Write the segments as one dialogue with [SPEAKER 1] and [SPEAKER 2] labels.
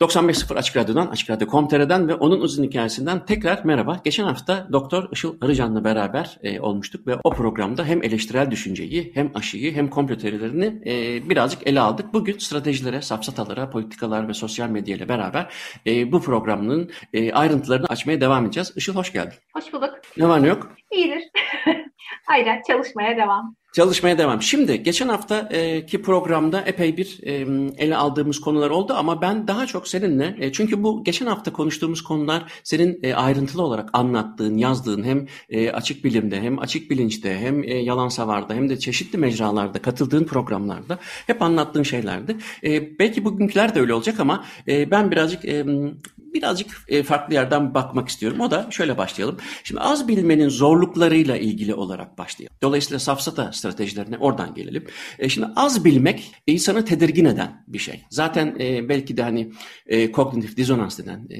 [SPEAKER 1] ...95.0 Açık Radyo'dan, Açık Radyo.com.tr'den ve onun uzun hikayesinden tekrar merhaba. Geçen hafta Doktor Işıl Arıcan'la beraber e, olmuştuk ve o programda hem eleştirel düşünceyi, hem aşıyı, hem komplo teorilerini e, birazcık ele aldık. Bugün stratejilere, safsatalara, politikalar ve sosyal medya ile beraber e, bu programın e, ayrıntılarını açmaya devam edeceğiz. Işıl hoş geldin.
[SPEAKER 2] Hoş bulduk.
[SPEAKER 1] Ne var ne yok?
[SPEAKER 2] İyidir. Aynen çalışmaya devam.
[SPEAKER 1] Çalışmaya devam. Şimdi geçen haftaki programda epey bir ele aldığımız konular oldu ama ben daha çok seninle e, çünkü bu geçen hafta konuştuğumuz konular senin e, ayrıntılı olarak anlattığın, yazdığın hem e, açık bilimde hem açık bilinçte hem yalan savarda hem de çeşitli mecralarda katıldığın programlarda hep anlattığın şeylerdi. Belki bugünküler de öyle olacak ama ben birazcık birazcık e, farklı yerden bakmak istiyorum. O da şöyle başlayalım. Şimdi az bilmenin zorluklarıyla ilgili olarak başlayalım. Dolayısıyla safsata stratejilerine oradan gelelim. E, şimdi az bilmek insanı tedirgin eden bir şey. Zaten e, belki de hani e, kognitif dizonans denen e,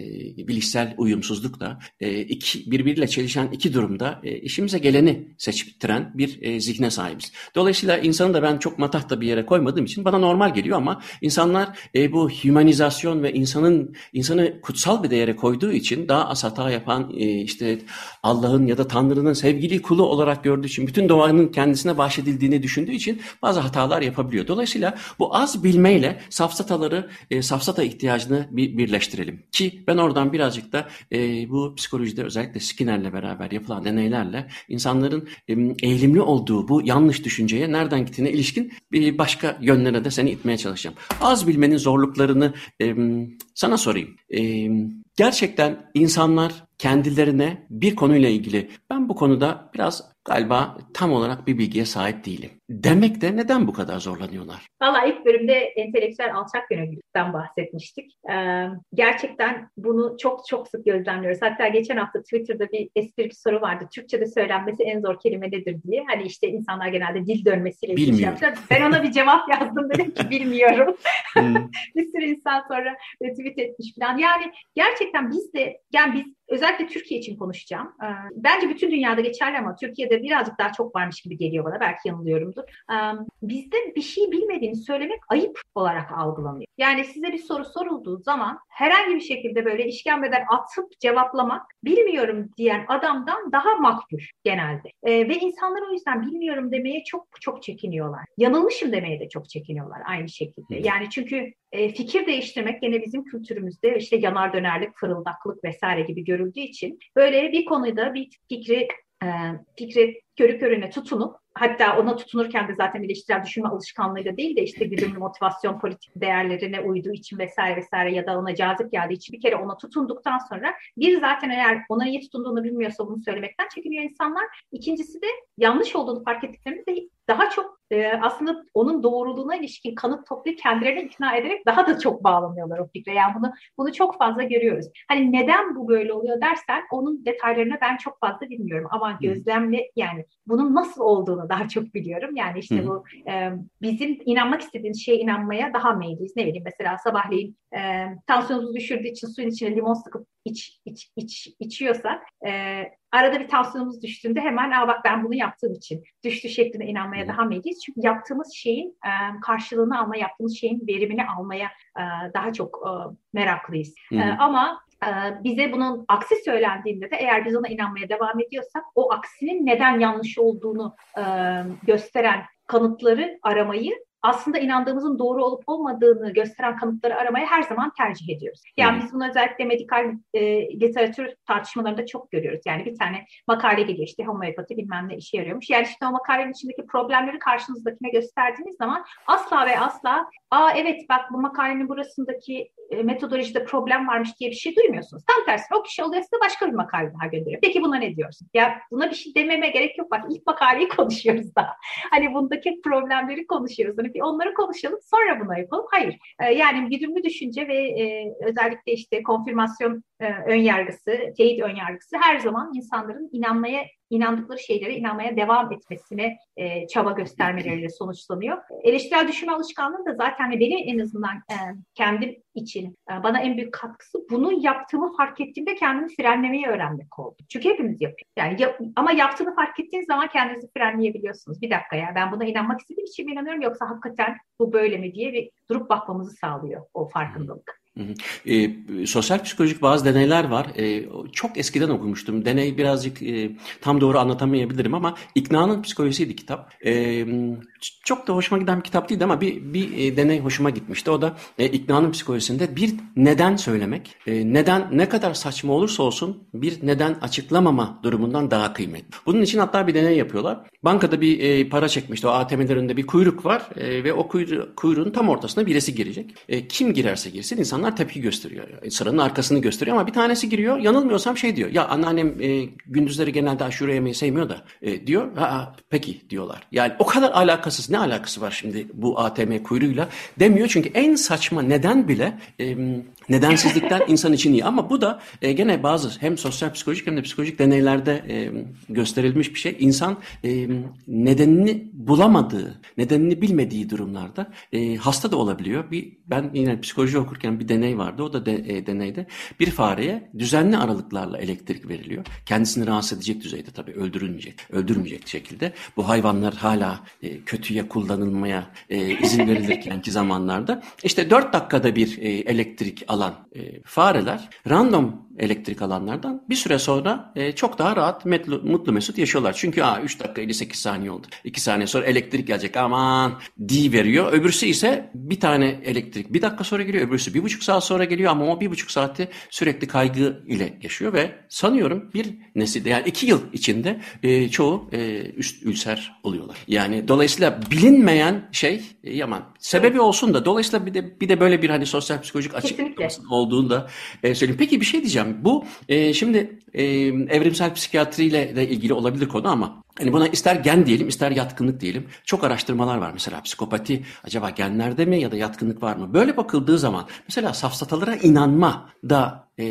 [SPEAKER 1] bilişsel uyumsuzluk da e, iki, birbiriyle çelişen iki durumda e, işimize geleni seçtiren bir e, zihne sahibiz. Dolayısıyla insanı da ben çok matahta bir yere koymadığım için bana normal geliyor ama insanlar e, bu humanizasyon ve insanın insanı kutsal bir değere koyduğu için daha az hata yapan e, işte Allah'ın ya da Tanrı'nın sevgili kulu olarak gördüğü için bütün doğanın kendisine bahşedildiğini düşündüğü için bazı hatalar yapabiliyor. Dolayısıyla bu az bilmeyle safsataları, e, safsata ihtiyacını bir birleştirelim. Ki ben oradan birazcık da e, bu psikolojide özellikle Skinner'le beraber yapılan deneylerle insanların e, eğilimli olduğu bu yanlış düşünceye nereden gittiğine ilişkin bir başka yönlere de seni itmeye çalışacağım. Az bilmenin zorluklarını e, sana sorayım. E, gerçekten insanlar kendilerine bir konuyla ilgili ben bu konuda biraz galiba tam olarak bir bilgiye sahip değilim. Demek de neden bu kadar zorlanıyorlar?
[SPEAKER 2] Valla ilk bölümde entelektüel alçak gönüllülükten bahsetmiştik. Ee, gerçekten bunu çok çok sık gözlemliyoruz. Hatta geçen hafta Twitter'da bir espri bir soru vardı. Türkçe'de söylenmesi en zor kelime nedir diye. Hani işte insanlar genelde dil dönmesiyle
[SPEAKER 1] ilgili yapmışlar.
[SPEAKER 2] Ben ona bir cevap yazdım dedim ki bilmiyorum. Hmm. bir sürü insan sonra retweet etmiş falan. Yani gerçekten biz de yani biz özellikle Türkiye için konuşacağım. Ee, bence bütün dünyada geçerli ama Türkiye'de birazcık daha çok varmış gibi geliyor bana. Belki yanılıyorumdur. Ee, bizde bir şey bilmediğini söylemek ayıp olarak algılanıyor. Yani size bir soru sorulduğu zaman herhangi bir şekilde böyle işkembeden atıp cevaplamak bilmiyorum diyen adamdan daha makbul genelde. Ee, ve insanlar o yüzden bilmiyorum demeye çok çok çekiniyorlar. Yanılmışım demeye de çok çekiniyorlar aynı şekilde. Yani çünkü e, fikir değiştirmek gene bizim kültürümüzde işte yanar dönerlik, fırıldaklık vesaire gibi görüldüğü için böyle bir konuda bir fikri e, fikri körü körüne tutunup hatta ona tutunurken de zaten eleştirel düşünme alışkanlığıyla değil de işte güdümlü motivasyon politik değerlerine uyduğu için vesaire vesaire ya da ona cazip geldiği için bir kere ona tutunduktan sonra bir zaten eğer ona iyi tutunduğunu bilmiyorsa bunu söylemekten çekiniyor insanlar. İkincisi de yanlış olduğunu fark ettiklerinde de daha çok e, aslında onun doğruluğuna ilişkin kanıt toplayıp kendilerini ikna ederek daha da çok bağlanıyorlar o fikre. Yani bunu bunu çok fazla görüyoruz. Hani neden bu böyle oluyor dersen onun detaylarını ben çok fazla bilmiyorum ama gözlemle yani bunun nasıl olduğunu daha çok biliyorum. Yani işte bu e, bizim inanmak istediğimiz şeye inanmaya daha meyilliyiz. Ne bileyim mesela sabahleyin e, tansiyonumuzu düşürdüğü için suyun içine limon sıkıp iç, iç, iç, içiyorsak e, arada bir tansiyonumuz düştüğünde hemen Aa, bak ben bunu yaptığım için düştü şeklinde inanmaya hmm. daha meyilliyiz. Çünkü yaptığımız şeyin e, karşılığını alma, yaptığımız şeyin verimini almaya e, daha çok e, meraklıyız. Hmm. E, ama bize bunun aksi söylendiğinde de eğer biz ona inanmaya devam ediyorsak o aksinin neden yanlış olduğunu gösteren kanıtları aramayı aslında inandığımızın doğru olup olmadığını gösteren kanıtları aramaya her zaman tercih ediyoruz. Yani hmm. biz bunu özellikle medikal e, literatür tartışmalarında çok görüyoruz. Yani bir tane makale geliyor işte homeopati bilmem ne işe yarıyormuş. Yani işte o makalenin içindeki problemleri karşınızdakine gösterdiğiniz zaman asla ve asla aa evet bak bu makalenin burasındaki e, metodolojide problem varmış diye bir şey duymuyorsunuz. Tam tersi o kişi oluyor size başka bir makale daha gönderiyor. Peki buna ne diyorsun? Ya buna bir şey dememe gerek yok. Bak ilk makaleyi konuşuyoruz daha. Hani bundaki problemleri konuşuyoruz. Hani bir onları konuşalım sonra buna yapalım. Hayır. E, yani güdümlü düşünce ve e, özellikle işte konfirmasyon e, ön yargısı, teyit ön yargısı her zaman insanların inanmaya inandıkları şeylere inanmaya devam etmesine e, çaba göstermeleriyle sonuçlanıyor. Eleştirel düşünme alışkanlığı da zaten benim en azından e, kendim için e, bana en büyük katkısı bunu yaptığımı fark ettiğimde kendimi frenlemeyi öğrenmek oldu. Çünkü hepimiz yapıyoruz. Yani yap, ama yaptığını fark ettiğiniz zaman kendinizi frenleyebiliyorsunuz. Bir dakika ya ben buna inanmak istediğim için mi inanıyorum yoksa hakikaten bu böyle mi diye bir durup bakmamızı sağlıyor o farkındalık.
[SPEAKER 1] E, sosyal psikolojik bazı deneyler var. E, çok eskiden okumuştum. Deney birazcık e, tam doğru anlatamayabilirim ama İkna'nın psikolojisiydi kitap. E, çok da hoşuma giden bir kitap değildi ama bir, bir e, deney hoşuma gitmişti. O da e, İkna'nın psikolojisinde bir neden söylemek, e, neden ne kadar saçma olursa olsun bir neden açıklamama durumundan daha kıymetli. Bunun için hatta bir deney yapıyorlar. Bankada bir e, para çekmişti. O ATM'lerinde bir kuyruk var e, ve o kuyru, kuyruğun tam ortasına birisi girecek. E, kim girerse girsin insanlar insanlar tepki gösteriyor. Sıranın arkasını gösteriyor ama bir tanesi giriyor. Yanılmıyorsam şey diyor. Ya anneannem e, gündüzleri genelde aşure yemeyi sevmiyor da e, diyor. Ha, peki diyorlar. Yani o kadar alakasız. Ne alakası var şimdi bu ATM kuyruğuyla demiyor. Çünkü en saçma neden bile e, nedensizlikten insan için iyi. Ama bu da e, gene bazı hem sosyal psikolojik hem de psikolojik deneylerde e, gösterilmiş bir şey. İnsan e, nedenini bulamadığı, nedenini bilmediği durumlarda e, hasta da olabiliyor. Bir ben yine psikoloji okurken bir deney deney vardı. O da de, e, deneyde bir fareye düzenli aralıklarla elektrik veriliyor. Kendisini rahatsız edecek düzeyde tabii öldürülmeyecek, öldürmeyecek şekilde. Bu hayvanlar hala e, kötüye kullanılmaya e, izin verilirkenki zamanlarda işte 4 dakikada bir e, elektrik alan e, fareler random elektrik alanlardan bir süre sonra e, çok daha rahat mutlu, mutlu mesut yaşıyorlar. Çünkü aa 3 dakika 58 saniye oldu. 2 saniye sonra elektrik gelecek aman di veriyor. Öbürsü ise bir tane elektrik bir dakika sonra geliyor. Öbürsü bir buçuk saat sonra geliyor ama o bir buçuk saati sürekli kaygı ile yaşıyor ve sanıyorum bir nesilde yani iki yıl içinde e, çoğu e, üst ülser oluyorlar. Yani dolayısıyla bilinmeyen şey e, yaman. Sebebi olsun da dolayısıyla bir de bir de böyle bir hani sosyal psikolojik açıklaması olduğunu da e, söyleyeyim. Peki bir şey diyeceğim. Bu e, şimdi e, evrimsel psikiyatriyle de ilgili olabilir konu ama Hani buna ister gen diyelim ister yatkınlık diyelim. Çok araştırmalar var mesela psikopati acaba genlerde mi ya da yatkınlık var mı? Böyle bakıldığı zaman mesela safsatalara inanma da e,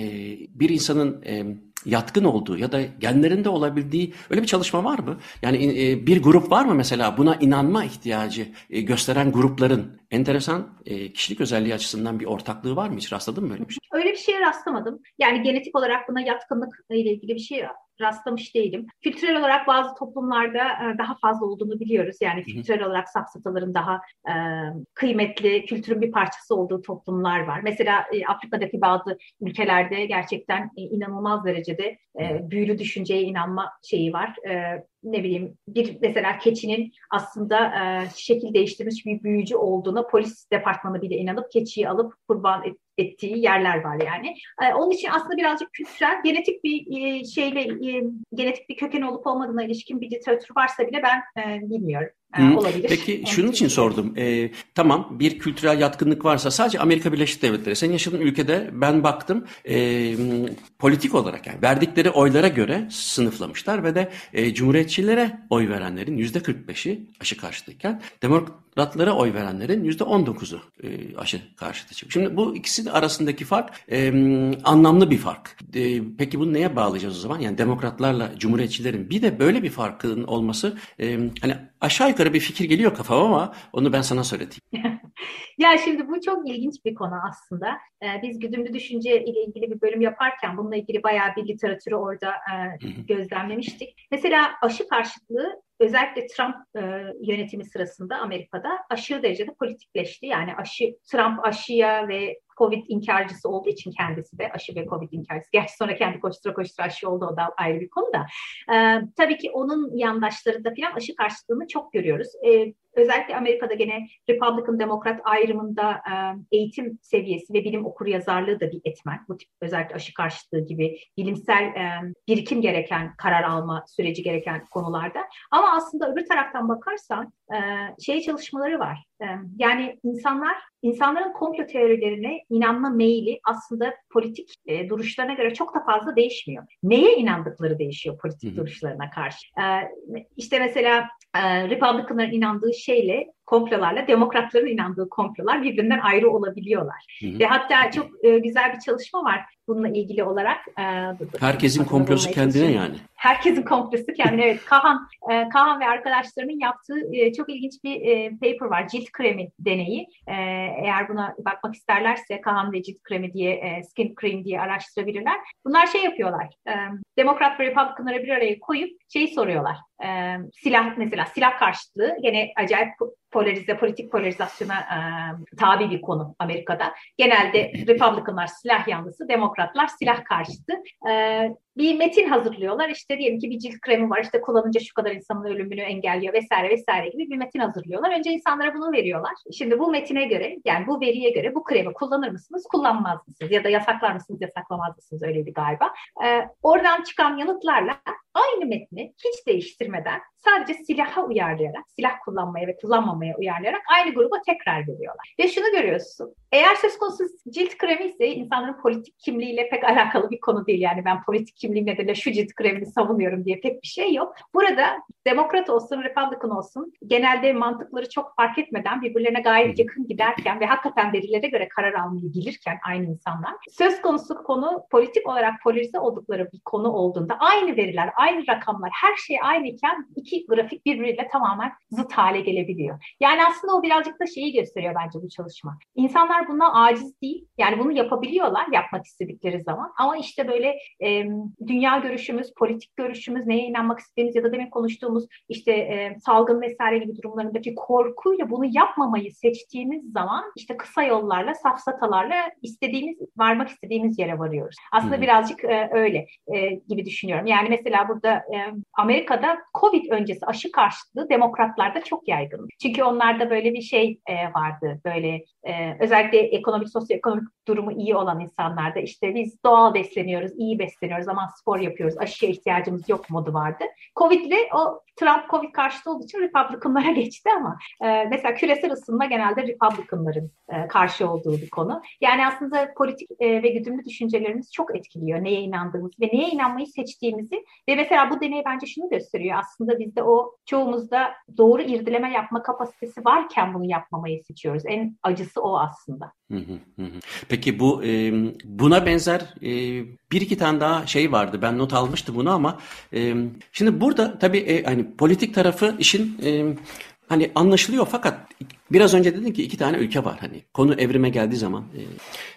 [SPEAKER 1] bir insanın e, yatkın olduğu ya da genlerinde olabildiği öyle bir çalışma var mı? Yani e, bir grup var mı mesela buna inanma ihtiyacı e, gösteren grupların enteresan e, kişilik özelliği açısından bir ortaklığı var mı? Hiç rastladın mı öyle bir şey?
[SPEAKER 2] Öyle bir şeye rastlamadım. Yani genetik olarak buna yatkınlık ile ilgili bir şey rastlamış değilim. Kültürel olarak bazı toplumlarda e, daha fazla olduğunu biliyoruz. Yani kültürel olarak safsataların daha e, kıymetli, kültürün bir parçası olduğu toplumlar var. Mesela e, Afrika'daki bazı ülkelerde gerçekten e, inanılmaz derecede e, büyülü düşünceye inanma şeyi var. E, ne bileyim bir mesela keçinin aslında e, şekil değiştirmiş bir büyücü olduğuna polis departmanı bile inanıp keçiyi alıp kurban et, ettiği yerler var yani. E, onun için aslında birazcık kültürel, genetik bir e, şeyle e, genetik bir köken olup olmadığına ilişkin bir literatür varsa bile ben e, bilmiyorum.
[SPEAKER 1] Hı. Olabilir. Peki şunun için sordum. Ee, tamam bir kültürel yatkınlık varsa sadece Amerika Birleşik Devletleri. Senin yaşadığın ülkede ben baktım e, politik olarak yani verdikleri oylara göre sınıflamışlar ve de e, cumhuriyetçilere oy verenlerin yüzde 45'i aşı karşıtıyken demokratlara oy verenlerin yüzde 19'u e, aşı karşıtı çıkıyor. Şimdi bu ikisi arasındaki fark e, anlamlı bir fark. E, peki bunu neye bağlayacağız o zaman? Yani demokratlarla cumhuriyetçilerin bir de böyle bir farkın olması e, hani aşağı yukarı bir fikir geliyor kafama ama onu ben sana söyleteyim.
[SPEAKER 2] ya şimdi bu çok ilginç bir konu aslında. Ee, biz güdümlü düşünce ile ilgili bir bölüm yaparken bununla ilgili bayağı bir literatürü orada e, gözlemlemiştik. Mesela aşı karşıtlığı özellikle Trump e, yönetimi sırasında Amerika'da aşırı derecede politikleşti. Yani aşı Trump aşıya ve Covid inkarcısı olduğu için kendisi de aşı ve Covid inkarcısı. Gerçi sonra kendi koştura koştura aşı oldu o da ayrı bir konu da. Ee, tabii ki onun yandaşları da falan aşı karşıtlığını çok görüyoruz. Ee, özellikle Amerika'da gene Republican Demokrat ayrımında e, eğitim seviyesi ve bilim okur yazarlığı da bir etmen. Bu tip özellikle aşı karşıtlığı gibi bilimsel e, birikim gereken karar alma süreci gereken konularda. Ama aslında öbür taraftan bakarsan e, şey çalışmaları var. Yani insanlar insanların komplo teorilerine inanma meyili aslında politik e, duruşlarına göre çok da fazla değişmiyor. Neye inandıkları değişiyor politik Hı-hı. duruşlarına karşı. E, işte mesela e, Republicanların inandığı şeyle komplolarla demokratların inandığı komplolar birbirinden ayrı olabiliyorlar. Hı hı. Ve hatta çok e, güzel bir çalışma var bununla ilgili olarak.
[SPEAKER 1] E, Herkesin komplosu kendine yani.
[SPEAKER 2] Herkesin komplosu kendine evet. Kahan, e, Kahan ve arkadaşlarının yaptığı e, çok ilginç bir e, paper var. Cilt kremi deneyi. E, eğer buna bakmak isterlerse Kahan ve cilt kremi diye e, skin cream diye araştırabilirler. Bunlar şey yapıyorlar. E, Demokrat ve Republicanları bir araya koyup şeyi soruyorlar. E, silah mesela silah karşıtlığı gene acayip polarize, politik polarizasyona e, tabi bir konu Amerika'da. Genelde Republicanlar silah yanlısı, demokratlar silah karşıtı. E, bir metin hazırlıyorlar. İşte diyelim ki bir cilt kremi var. İşte kullanınca şu kadar insanın ölümünü engelliyor vesaire vesaire gibi bir metin hazırlıyorlar. Önce insanlara bunu veriyorlar. Şimdi bu metine göre yani bu veriye göre bu kremi kullanır mısınız, kullanmaz mısınız? Ya da yasaklar mısınız, yasaklamaz mısınız? Öyleydi galiba. Ee, oradan çıkan yanıtlarla aynı metni hiç değiştirmeden sadece silaha uyarlayarak, silah kullanmaya ve kullanmamaya uyarlayarak aynı gruba tekrar veriyorlar. Ve şunu görüyorsun. Eğer söz konusu cilt kremi ise insanların politik kimliğiyle pek alakalı bir konu değil. Yani ben politik kimliğim nedeniyle şu cilt kremini savunuyorum diye pek bir şey yok. Burada demokrat olsun, republican olsun genelde mantıkları çok fark etmeden birbirlerine gayet yakın giderken ve hakikaten verilere göre karar almayı bilirken aynı insanlar söz konusu konu politik olarak polarize oldukları bir konu olduğunda aynı veriler, aynı rakamlar, her şey aynıyken iki grafik birbiriyle tamamen zıt hale gelebiliyor. Yani aslında o birazcık da şeyi gösteriyor bence bu çalışma. İnsanlar buna aciz değil. Yani bunu yapabiliyorlar yapmak istedikleri zaman. Ama işte böyle e, dünya görüşümüz, politik görüşümüz, neye inanmak istediğimiz ya da demin konuştuğumuz işte e, salgın vesaire gibi durumlarındaki korkuyla bunu yapmamayı seçtiğimiz zaman işte kısa yollarla, safsatalarla istediğimiz, varmak istediğimiz yere varıyoruz. Aslında hmm. birazcık e, öyle e, gibi düşünüyorum. Yani mesela burada e, Amerika'da Covid öncesi aşı karşıtlığı demokratlarda çok yaygın. Çünkü onlarda böyle bir şey e, vardı. Böyle e, özellikle ekonomik, sosyoekonomik durumu iyi olan insanlarda işte biz doğal besleniyoruz, iyi besleniyoruz ama spor yapıyoruz, aşıya ihtiyacımız yok modu vardı. Covid'le o Trump Covid karşıtı olduğu için Republican'lara geçti ama e, mesela küresel ısınma genelde Republican'ların e, karşı olduğu bir konu. Yani aslında politik e, ve güdümlü düşüncelerimiz çok etkiliyor neye inandığımız ve neye inanmayı seçtiğimizi ve mesela bu deney bence şunu gösteriyor. Aslında bizde o çoğumuzda doğru irdeleme yapma kapasitesi varken bunu yapmamayı seçiyoruz. En acısı o aslında.
[SPEAKER 1] Peki bu buna benzer bir iki tane daha şey vardı. Ben not almıştım bunu ama e, şimdi burada tabii e, hani politik tarafı işin e, hani anlaşılıyor fakat Biraz önce dedin ki iki tane ülke var hani konu evrime geldiği zaman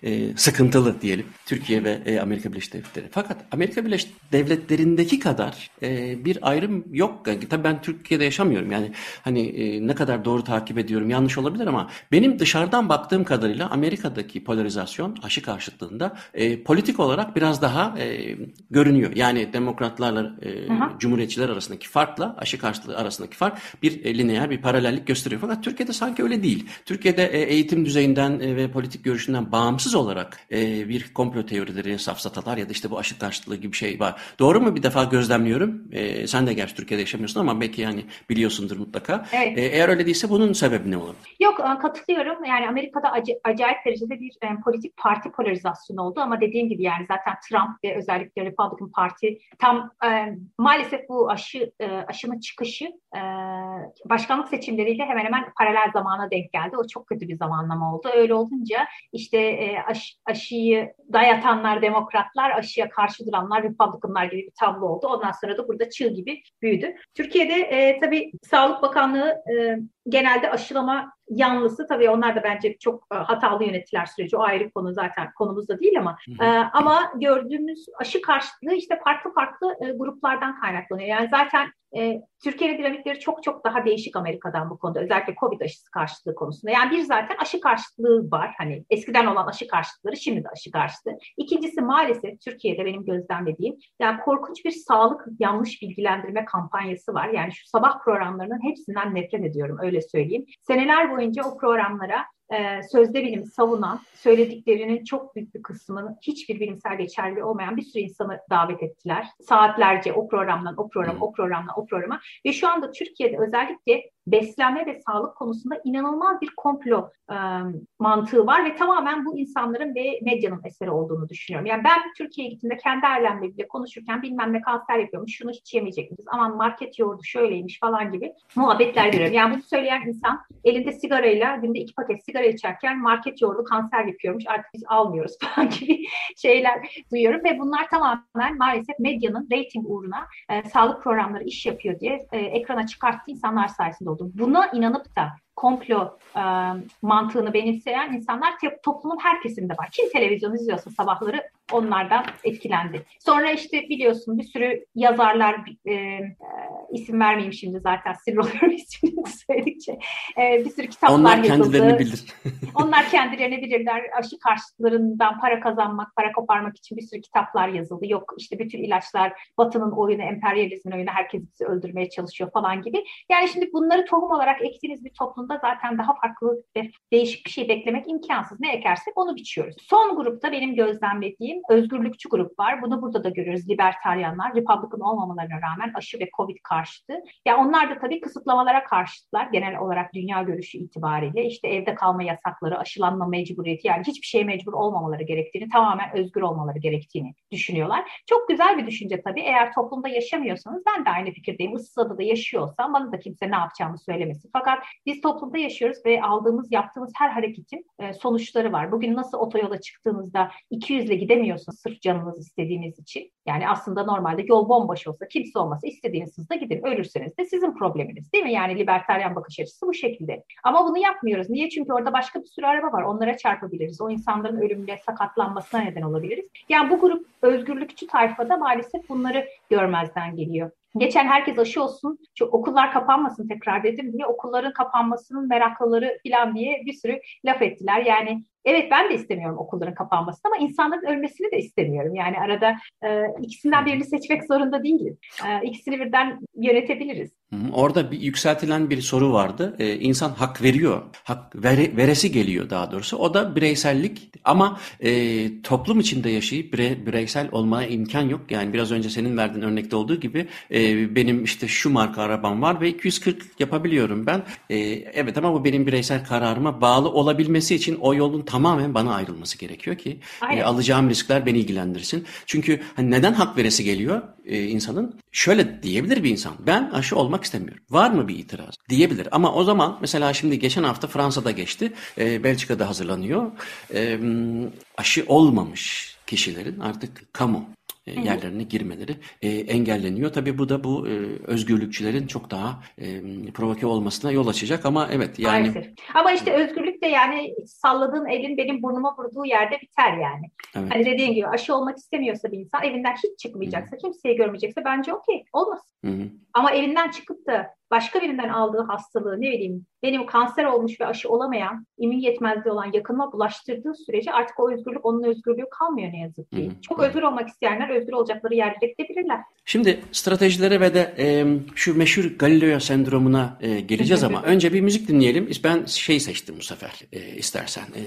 [SPEAKER 1] e, e, sıkıntılı diyelim Türkiye ve e, Amerika Birleşik Devletleri. Fakat Amerika Birleşik Devletleri'ndeki kadar e, bir ayrım yok. Yani, tabii ben Türkiye'de yaşamıyorum yani hani e, ne kadar doğru takip ediyorum yanlış olabilir ama benim dışarıdan baktığım kadarıyla Amerika'daki polarizasyon aşı karşıtlığında e, politik olarak biraz daha e, görünüyor. Yani demokratlarla e, cumhuriyetçiler arasındaki farkla aşı karşıtlığı arasındaki fark bir e, lineer bir paralellik gösteriyor. Fakat Türkiye'de sanki Türkiye öyle değil. Türkiye'de e, eğitim düzeyinden e, ve politik görüşünden bağımsız olarak e, bir komplo teorileri, safsatalar ya da işte bu aşı karşıtlığı gibi şey var. Doğru mu? Bir defa gözlemliyorum. Sen de gerçi Türkiye'de yaşamıyorsun ama belki yani biliyorsundur mutlaka. Evet. Eğer öyle değilse bunun sebebi ne olabilir?
[SPEAKER 2] Yok katılıyorum. Yani Amerika'da ac- acayip derecede bir e, politik parti polarizasyonu oldu ama dediğim gibi yani zaten Trump ve özellikle Republican Parti tam e, maalesef bu aşı e, aşının çıkışı e, başkanlık seçimleriyle hemen hemen paralel zaman zamana denk geldi. O çok kötü bir zamanlama oldu. Öyle olunca işte e, aş, aşıyı dayatanlar demokratlar, aşıya karşı duranlar Republicanlar gibi bir tablo oldu. Ondan sonra da burada çığ gibi büyüdü. Türkiye'de e, tabii Sağlık Bakanlığı e, genelde aşılama yanlısı tabii onlar da bence çok e, hatalı yönetiler süreci. O ayrı konu zaten konumuzda değil ama e, ama gördüğümüz aşı karşıtlığı işte farklı farklı e, gruplardan kaynaklanıyor. Yani zaten e, Türkiye'nin dinamikleri çok çok daha değişik Amerika'dan bu konuda. Özellikle Covid aşısı karşıtlığı konusunda. Yani bir zaten aşı karşıtlığı var. Hani eskiden olan aşı karşıtlığı şimdi de aşı karşıtlığı. İkincisi maalesef Türkiye'de benim gözlemlediğim yani korkunç bir sağlık yanlış bilgilendirme kampanyası var. Yani şu sabah programlarının hepsinden nefret ediyorum öyle öyle söyleyeyim. Seneler boyunca o programlara e, sözde bilimi savunan, söylediklerinin çok büyük bir kısmını hiçbir bilimsel geçerli olmayan bir sürü insanı davet ettiler. Saatlerce o programdan o programa, o programdan o programa ve şu anda Türkiye'de özellikle beslenme ve sağlık konusunda inanılmaz bir komplo e, mantığı var ve tamamen bu insanların ve medyanın eseri olduğunu düşünüyorum. Yani ben Türkiye'ye gittiğimde kendi ailemle konuşurken bilmem ne kanser yapıyormuş, şunu hiç yemeyecek miyiz, aman market yoğurdu şöyleymiş falan gibi muhabbetler görüyorum. Yani bunu söyleyen insan elinde sigarayla günde iki paket sigara içerken market yoğurdu kanser yapıyormuş, artık biz almıyoruz falan gibi şeyler duyuyorum ve bunlar tamamen maalesef medyanın rating uğruna e, sağlık programları iş yapıyor diye e, ekrana çıkarttığı insanlar sayesinde oldu. Buna inanıp da komplo e, mantığını benimseyen insanlar toplumun her kesiminde var. Kim televizyon izliyorsa sabahları onlardan etkilendi. Sonra işte biliyorsun bir sürü yazarlar e, e, isim vermeyeyim şimdi zaten sinir oluyorum ismini söyledikçe. E, bir sürü kitaplar
[SPEAKER 1] Onlar
[SPEAKER 2] yazıldı.
[SPEAKER 1] kendilerini bilir.
[SPEAKER 2] Onlar kendilerini bilirler. Aşı karşıtlarından para kazanmak, para koparmak için bir sürü kitaplar yazıldı. Yok işte bütün ilaçlar Batı'nın oyunu, emperyalizmin oyunu, herkes bizi öldürmeye çalışıyor falan gibi. Yani şimdi bunları tohum olarak ektiğiniz bir toplumda zaten daha farklı ve değişik bir şey beklemek imkansız. Ne ekersek onu biçiyoruz. Son grupta benim gözlemlediğim özgürlükçü grup var. Bunu burada da görüyoruz. Libertaryanlar, Republican olmamalarına rağmen aşı ve Covid karşıtı. Ya onlar da tabii kısıtlamalara karşıtlar. Genel olarak dünya görüşü itibariyle işte evde kalma yasakları, aşılanma mecburiyeti yani hiçbir şeye mecbur olmamaları gerektiğini, tamamen özgür olmaları gerektiğini düşünüyorlar. Çok güzel bir düşünce tabii. Eğer toplumda yaşamıyorsanız ben de aynı fikirdeyim. Issız da yaşıyorsam bana da kimse ne yapacağımı söylemesin. Fakat biz toplumda yaşıyoruz ve aldığımız, yaptığımız her hareketin e, sonuçları var. Bugün nasıl otoyola çıktığınızda 200 ile gidemiyorsunuz sırf canınız istediğiniz için. Yani aslında normalde yol bomboş olsa, kimse olmasa istediğiniz hızda gidin. Ölürseniz de sizin probleminiz değil mi? Yani libertaryen bakış açısı bu şekilde. Ama bunu yapmıyoruz. Niye? Çünkü orada başka bir sürü araba var. Onlara çarpabiliriz. O insanların ölümüne, sakatlanmasına neden olabiliriz. Yani bu grup özgürlükçü tayfada maalesef bunları görmezden geliyor. Geçen herkes aşı olsun, şu okullar kapanmasın tekrar dedim diye okulların kapanmasının meraklıları falan diye bir sürü laf ettiler. Yani Evet ben de istemiyorum okulların kapanmasını ama insanların ölmesini de istemiyorum. Yani arada e, ikisinden birini seçmek zorunda değiliz. E, ikisini birden yönetebiliriz.
[SPEAKER 1] Orada bir yükseltilen bir soru vardı. Ee, insan hak veriyor. Hak vere, veresi geliyor daha doğrusu. O da bireysellik ama e, toplum içinde yaşayıp bire, bireysel olmaya imkan yok. Yani biraz önce senin verdiğin örnekte olduğu gibi e, benim işte şu marka arabam var ve 240 yapabiliyorum ben. E, evet ama bu benim bireysel kararıma bağlı olabilmesi için o yolun tamamen bana ayrılması gerekiyor ki e, alacağım riskler beni ilgilendirsin. Çünkü hani neden hak veresi geliyor e, insanın? Şöyle diyebilir bir insan. Ben aşı olmak istemiyorum. Var mı bir itiraz? Diyebilir. Ama o zaman mesela şimdi geçen hafta Fransa'da geçti. E, Belçika'da hazırlanıyor. E, aşı olmamış kişilerin artık kamu yerlerine girmeleri e, engelleniyor. Tabii bu da bu e, özgürlükçülerin çok daha e, provoke olmasına yol açacak ama evet yani.
[SPEAKER 2] Maalesef. Ama işte özgürlük de yani salladığın elin benim burnuma vurduğu yerde biter yani. Evet. Hani dediğin gibi aşı olmak istemiyorsa bir insan evinden hiç çıkmayacaksa, Hı-hı. kimseyi görmeyecekse bence okey olmaz. Hı-hı. Ama evinden çıkıp da başka birinden aldığı hastalığı ne bileyim benim kanser olmuş ve aşı olamayan, immün yetmezliği olan yakınıma bulaştırdığı sürece artık o özgürlük onun özgürlüğü kalmıyor ne yazık ki. Hı-hı. Çok özgür olmak isteyenler özgür olacakları yerlere gidebilirler.
[SPEAKER 1] Şimdi stratejilere ve de e, şu meşhur Galileo sendromuna e, geleceğiz ama önce bir müzik dinleyelim. Ben şey seçtim bu sefer e, istersen. E,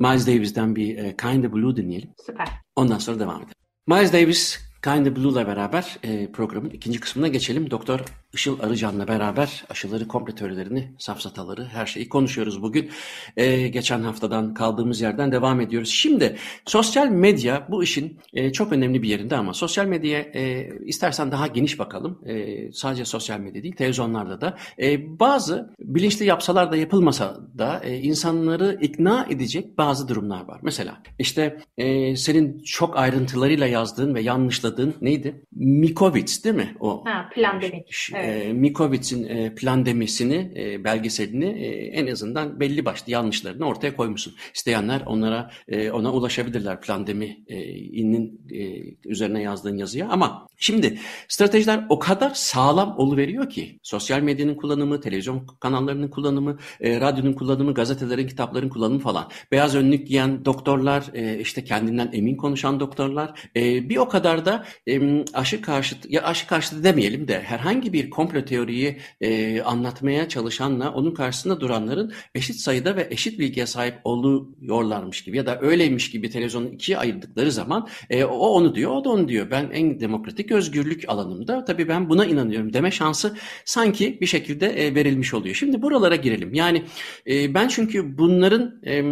[SPEAKER 1] Miles Davis'ten bir e, Kind of Blue dinleyelim.
[SPEAKER 2] Süper.
[SPEAKER 1] Ondan sonra devam edelim. Miles Davis Kind of Blue'la beraber e, programın ikinci kısmına geçelim. Doktor Işıl Arıcan'la beraber aşıları, komple teorilerini, safsataları, her şeyi konuşuyoruz bugün. E, geçen haftadan kaldığımız yerden devam ediyoruz. Şimdi sosyal medya bu işin e, çok önemli bir yerinde ama sosyal medyaya e, istersen daha geniş bakalım. E, sadece sosyal medya değil, televizyonlarda da. E, bazı bilinçli yapsalar da yapılmasa da e, insanları ikna edecek bazı durumlar var. Mesela işte e, senin çok ayrıntılarıyla yazdığın ve yanlışladığın neydi? Mikovits değil mi?
[SPEAKER 2] O ha, plandemik.
[SPEAKER 1] Evet. E, Mikovitz'in e, plandemesini, e, belgeselini e, en azından belli başlı yanlışlarını ortaya koymuşsun. İsteyenler onlara e, ona ulaşabilirler plandeminin e, üzerine yazdığın yazıya. Ama şimdi stratejiler o kadar sağlam oluveriyor ki sosyal medyanın kullanımı, televizyon kanallarının kullanımı, e, radyonun kullanımı, gazetelerin, kitapların kullanımı falan. Beyaz önlük giyen doktorlar, e, işte kendinden emin konuşan doktorlar, e, bir o kadar da e, aşı karşıtı, ya aşı karşıtı demeyelim de herhangi bir bir komplo teoriyi e, anlatmaya çalışanla onun karşısında duranların eşit sayıda ve eşit bilgiye sahip oluyorlarmış gibi ya da öyleymiş gibi televizyonu ikiye ayırdıkları zaman e, o onu diyor, o da onu diyor. Ben en demokratik özgürlük alanımda tabii ben buna inanıyorum deme şansı sanki bir şekilde e, verilmiş oluyor. Şimdi buralara girelim. Yani e, ben çünkü bunların e,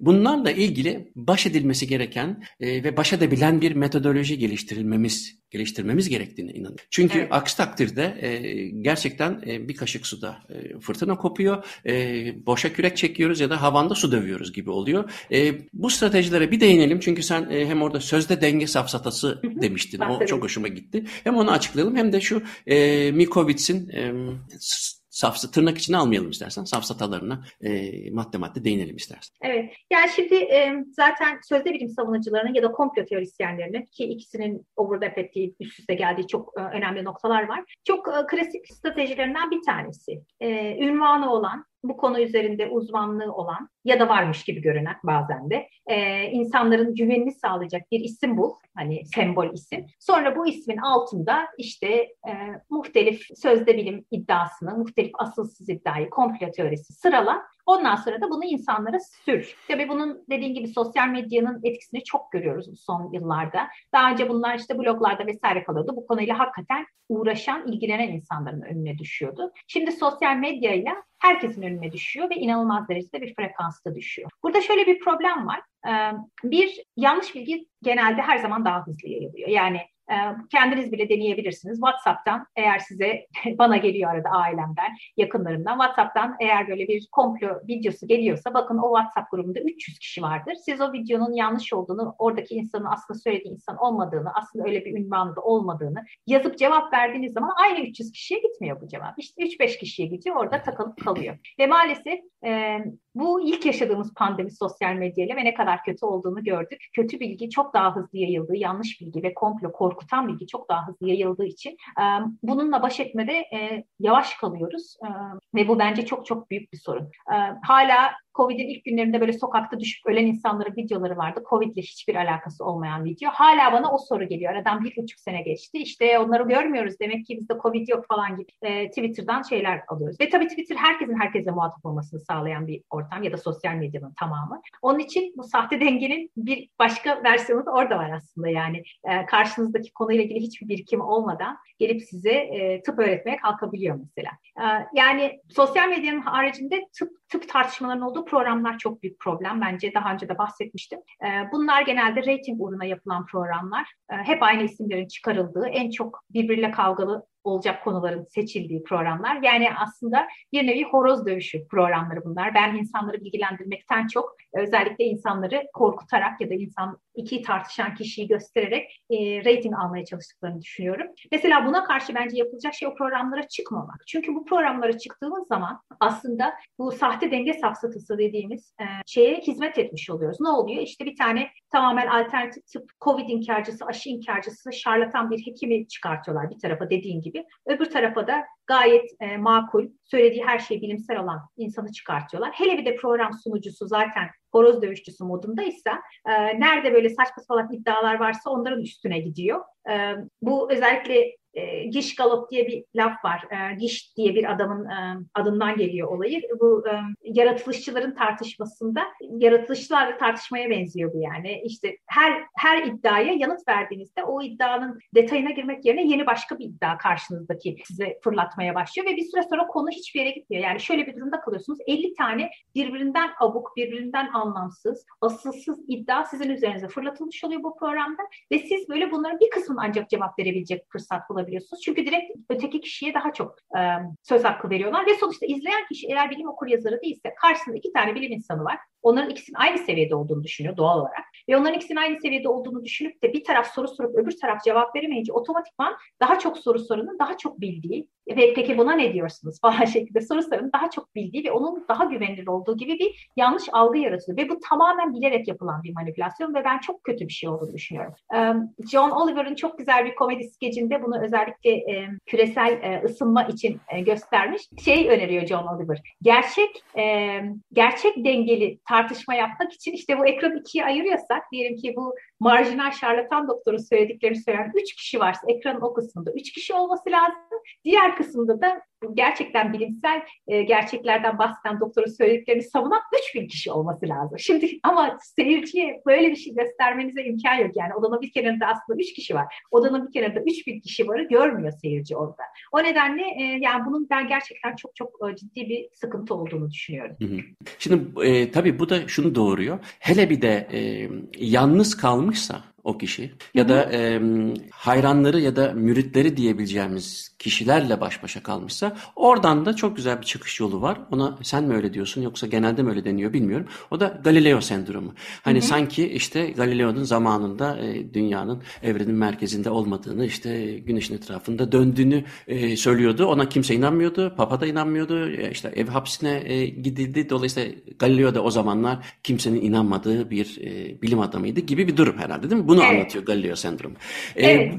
[SPEAKER 1] bunlarla ilgili baş edilmesi gereken e, ve baş edebilen bir metodoloji geliştirilmemiz geliştirmemiz gerektiğine inanıyorum. Çünkü evet. aksi takdirde e, gerçekten e, bir kaşık suda e, fırtına kopuyor, e, boşa kürek çekiyoruz ya da havanda su dövüyoruz gibi oluyor. E, bu stratejilere bir değinelim çünkü sen e, hem orada sözde denge safsatası demiştin. o çok hoşuma gitti. Hem onu açıklayalım hem de şu e, Mikovitz'in e, safsa tırnak içine almayalım istersen safsatalarına e, madde madde değinelim istersen.
[SPEAKER 2] Evet. Yani şimdi e, zaten sözde bilim savunucularının ya da komplo teorisyenlerinin ki ikisinin overlap ettiği, üst üste geldiği çok e, önemli noktalar var. Çok e, klasik stratejilerinden bir tanesi. E, ünvanı olan bu konu üzerinde uzmanlığı olan ya da varmış gibi görünen bazen de e, insanların güvenini sağlayacak bir isim bul, hani sembol isim. Sonra bu ismin altında işte e, muhtelif sözde bilim iddiasını, muhtelif asılsız iddiayı, komplo teorisi sırala. Ondan sonra da bunu insanlara sür. Tabii bunun dediğin gibi sosyal medyanın etkisini çok görüyoruz bu son yıllarda. Daha önce bunlar işte bloglarda vesaire kalıyordu. Bu konuyla hakikaten uğraşan, ilgilenen insanların önüne düşüyordu. Şimdi sosyal medyayla herkesin önüne düşüyor ve inanılmaz derecede bir frekansta düşüyor. Burada şöyle bir problem var. Bir, yanlış bilgi genelde her zaman daha hızlı yayılıyor. Yani kendiniz bile deneyebilirsiniz. WhatsApp'tan eğer size bana geliyor arada ailemden, yakınlarımdan WhatsApp'tan eğer böyle bir komplo videosu geliyorsa bakın o WhatsApp grubunda 300 kişi vardır. Siz o videonun yanlış olduğunu, oradaki insanın aslında söylediği insan olmadığını, aslında öyle bir ünvanı olmadığını yazıp cevap verdiğiniz zaman aynı 300 kişiye gitmiyor bu cevap. İşte 3-5 kişiye gidiyor orada takılıp kalıyor. Ve maalesef bu ilk yaşadığımız pandemi sosyal medyayla ve ne kadar kötü olduğunu gördük. Kötü bilgi çok daha hızlı yayıldı, yanlış bilgi ve komplo korkutan bilgi çok daha hızlı yayıldığı için bununla baş etmede yavaş kalıyoruz ve bu bence çok çok büyük bir sorun. Hala Covid'in ilk günlerinde böyle sokakta düşüp ölen insanların videoları vardı. Covid'le hiçbir alakası olmayan video. Hala bana o soru geliyor. Aradan bir buçuk sene geçti. İşte onları görmüyoruz. Demek ki bizde Covid yok falan gibi e, Twitter'dan şeyler alıyoruz. Ve tabii Twitter herkesin herkese muhatap olmasını sağlayan bir ortam ya da sosyal medyanın tamamı. Onun için bu sahte dengenin bir başka versiyonu da orada var aslında. Yani e, karşınızdaki konuyla ilgili hiçbir birikim olmadan gelip size e, tıp öğretmeye kalkabiliyor mesela. E, yani sosyal medyanın haricinde tıp tıp tartışmalarının olduğu programlar çok büyük problem. Bence daha önce de bahsetmiştim. Ee, bunlar genelde rating uğruna yapılan programlar. Ee, hep aynı isimlerin çıkarıldığı, en çok birbiriyle kavgalı olacak konuların seçildiği programlar. Yani aslında bir nevi horoz dövüşü programları bunlar. Ben insanları bilgilendirmekten çok özellikle insanları korkutarak ya da insan iki tartışan kişiyi göstererek e, rating almaya çalıştıklarını düşünüyorum. Mesela buna karşı bence yapılacak şey o programlara çıkmamak. Çünkü bu programlara çıktığımız zaman aslında bu sahte denge safsatası dediğimiz e, şeye hizmet etmiş oluyoruz. Ne oluyor? İşte bir tane tamamen alternatif tıp, Covid inkarcısı, aşı inkarcısı, şarlatan bir hekimi çıkartıyorlar bir tarafa dediğin gibi. Öbür tarafa da gayet e, makul, söylediği her şey bilimsel olan insanı çıkartıyorlar. Hele bir de program sunucusu zaten horoz dövüşçüsü modundaysa e, nerede böyle saçma salak iddialar varsa onların üstüne gidiyor. E, bu özellikle e, Giş Galop diye bir laf var. E, Giş diye bir adamın e, adından geliyor olayı. Bu e, yaratılışçıların tartışmasında yaratılışçılarla tartışmaya benziyor bu yani. İşte her her iddiaya yanıt verdiğinizde o iddianın detayına girmek yerine yeni başka bir iddia karşınızdaki size fırlatmaya başlıyor ve bir süre sonra konu hiçbir yere gitmiyor. Yani şöyle bir durumda kalıyorsunuz. 50 tane birbirinden abuk, birbirinden anlamsız, asılsız iddia sizin üzerinize fırlatılmış oluyor bu programda ve siz böyle bunların bir kısmını ancak cevap verebilecek fırsat bulabiliyorsunuz alabiliyorsunuz. Çünkü direkt öteki kişiye daha çok e, söz hakkı veriyorlar ve sonuçta izleyen kişi eğer bilim okur yazarı değilse karşısında iki tane bilim insanı var. Onların ikisinin aynı seviyede olduğunu düşünüyor doğal olarak. Ve onların ikisinin aynı seviyede olduğunu düşünüp de bir taraf soru sorup öbür taraf cevap veremeyince otomatikman daha çok soru soranın daha çok bildiği ve peki buna ne diyorsunuz falan şeklinde soru soranın daha çok bildiği ve onun daha güvenilir olduğu gibi bir yanlış algı yaratıyor. Ve bu tamamen bilerek yapılan bir manipülasyon ve ben çok kötü bir şey olduğunu düşünüyorum. John Oliver'ın çok güzel bir komedi skecinde bunu özellikle küresel ısınma için göstermiş. Şey öneriyor John Oliver. Gerçek gerçek dengeli tartışma yapmak için işte bu ekranı ikiye ayırıyorsak diyelim ki bu marjinal şarlatan doktorun söylediklerini söyleyen üç kişi varsa ekranın o kısmında üç kişi olması lazım. Diğer kısımda da gerçekten bilimsel e, gerçeklerden bahseden doktorun söylediklerini savunan 3000 kişi olması lazım. Şimdi ama seyirciye böyle bir şey göstermenize imkan yok. Yani odanın bir kenarında aslında 3 kişi var. Odanın bir kenarında 3000 kişi varı görmüyor seyirci orada. O nedenle e, yani bunun ben gerçekten çok çok e, ciddi bir sıkıntı olduğunu düşünüyorum.
[SPEAKER 1] Şimdi e, tabii bu da şunu doğuruyor. Hele bir de e, yalnız kalmışsa o kişi ya da e, hayranları ya da müritleri diyebileceğimiz kişilerle baş başa kalmışsa oradan da çok güzel bir çıkış yolu var. Ona sen mi öyle diyorsun yoksa genelde mi öyle deniyor bilmiyorum. O da Galileo sendromu. Hani hı hı. sanki işte Galileo'nun zamanında e, dünyanın evrenin merkezinde olmadığını işte güneşin etrafında döndüğünü e, söylüyordu. Ona kimse inanmıyordu. Papa da inanmıyordu. E, işte ev hapsine e, gidildi. Dolayısıyla Galileo da o zamanlar kimsenin inanmadığı bir e, bilim adamıydı gibi bir durum herhalde değil mi? Bunu evet. anlatıyor Galileo sendromu. E, evet.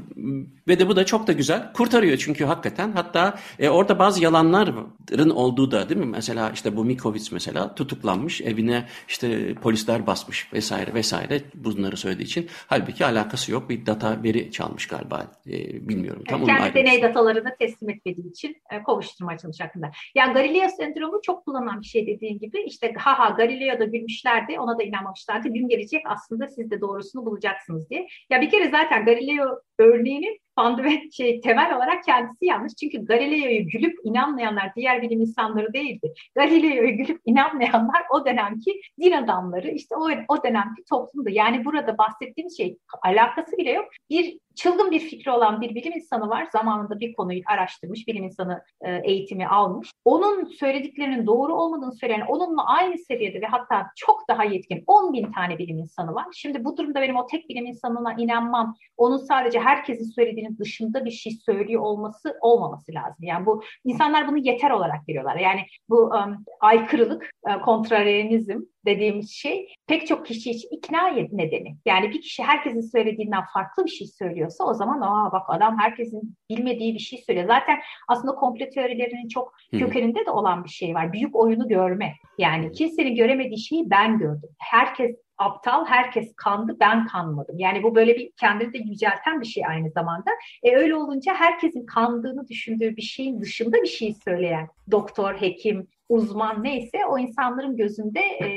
[SPEAKER 1] Ve de bu da çok da güzel kurtarıyor çünkü hakikaten hatta e, orada bazı yalanların olduğu da değil mi? Mesela işte bu Mikovic mesela tutuklanmış evine işte polisler basmış vesaire vesaire bunları söylediği için. Halbuki alakası yok bir data veri çalmış galiba e, bilmiyorum.
[SPEAKER 2] Tam yani kendi deney datalarını teslim etmediği için e, kovuşturma çalışması hakkında. Yani Galileo sendromu çok kullanılan bir şey dediğin gibi işte ha ha Galileo da gülmüşlerdi ona da inanmamışlardı. Gün gelecek aslında siz de doğrusunu bulacaksınız diye. Ya bir kere zaten Galileo örneğinin ve şey temel olarak kendisi yanlış. Çünkü Galileo'yu gülüp inanmayanlar diğer bilim insanları değildi. Galileo'yu gülüp inanmayanlar o dönemki din adamları işte o, o dönemki toplumdu. Yani burada bahsettiğimiz şey alakası bile yok. Bir çılgın bir fikri olan bir bilim insanı var. Zamanında bir konuyu araştırmış, bilim insanı e, eğitimi almış. Onun söylediklerinin doğru olmadığını söyleyen, onunla aynı seviyede ve hatta çok daha yetkin 10 bin tane bilim insanı var. Şimdi bu durumda benim o tek bilim insanına inanmam, onun sadece herkesin söylediğinin dışında bir şey söylüyor olması olmaması lazım. Yani bu insanlar bunu yeter olarak görüyorlar. Yani bu um, aykırılık, uh, kontraryenizm dediğimiz şey pek çok kişi için ikna nedeni. Yani bir kişi herkesin söylediğinden farklı bir şey söylüyorsa o zaman aa bak adam herkesin bilmediği bir şey söylüyor. Zaten aslında komplo teorilerinin çok kökeninde de olan bir şey var. Büyük oyunu görme. Yani kimsenin göremediği şeyi ben gördüm. Herkes aptal, herkes kandı, ben kanmadım. Yani bu böyle bir kendini de yücelten bir şey aynı zamanda. E öyle olunca herkesin kandığını düşündüğü bir şeyin dışında bir şey söyleyen doktor, hekim, uzman neyse o insanların gözünde e,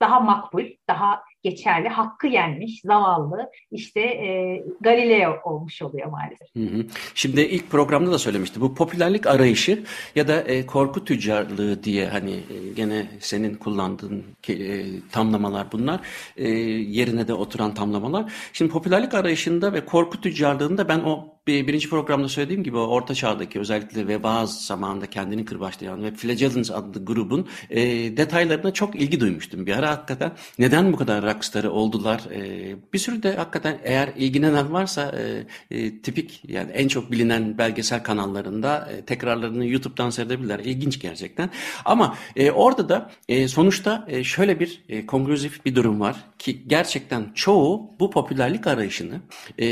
[SPEAKER 2] daha makbul, daha geçerli, hakkı yenmiş, zavallı işte e, Galileo olmuş oluyor maalesef. Hı hı.
[SPEAKER 1] Şimdi ilk programda da söylemişti. Bu popülerlik arayışı ya da e, korku tüccarlığı diye hani e, gene senin kullandığın e, tamlamalar bunlar. E, yerine de oturan tamlamalar. Şimdi popülerlik arayışında ve korku tüccarlığında ben o bir, birinci programda söylediğim gibi orta çağdaki özellikle veba zamanında kendini kırbaçlayan ve Flagellants adlı grubun e, detaylarına çok ilgi duymuştum bir ara hakikaten. Neden bu kadar rockstarı oldular? E, bir sürü de hakikaten eğer ilgilenen varsa e, e, tipik yani en çok bilinen belgesel kanallarında e, tekrarlarını YouTube'dan seyredebilirler. İlginç gerçekten. Ama e, orada da e, sonuçta e, şöyle bir e, kongrüzif bir durum var ki gerçekten çoğu bu popülerlik arayışını e,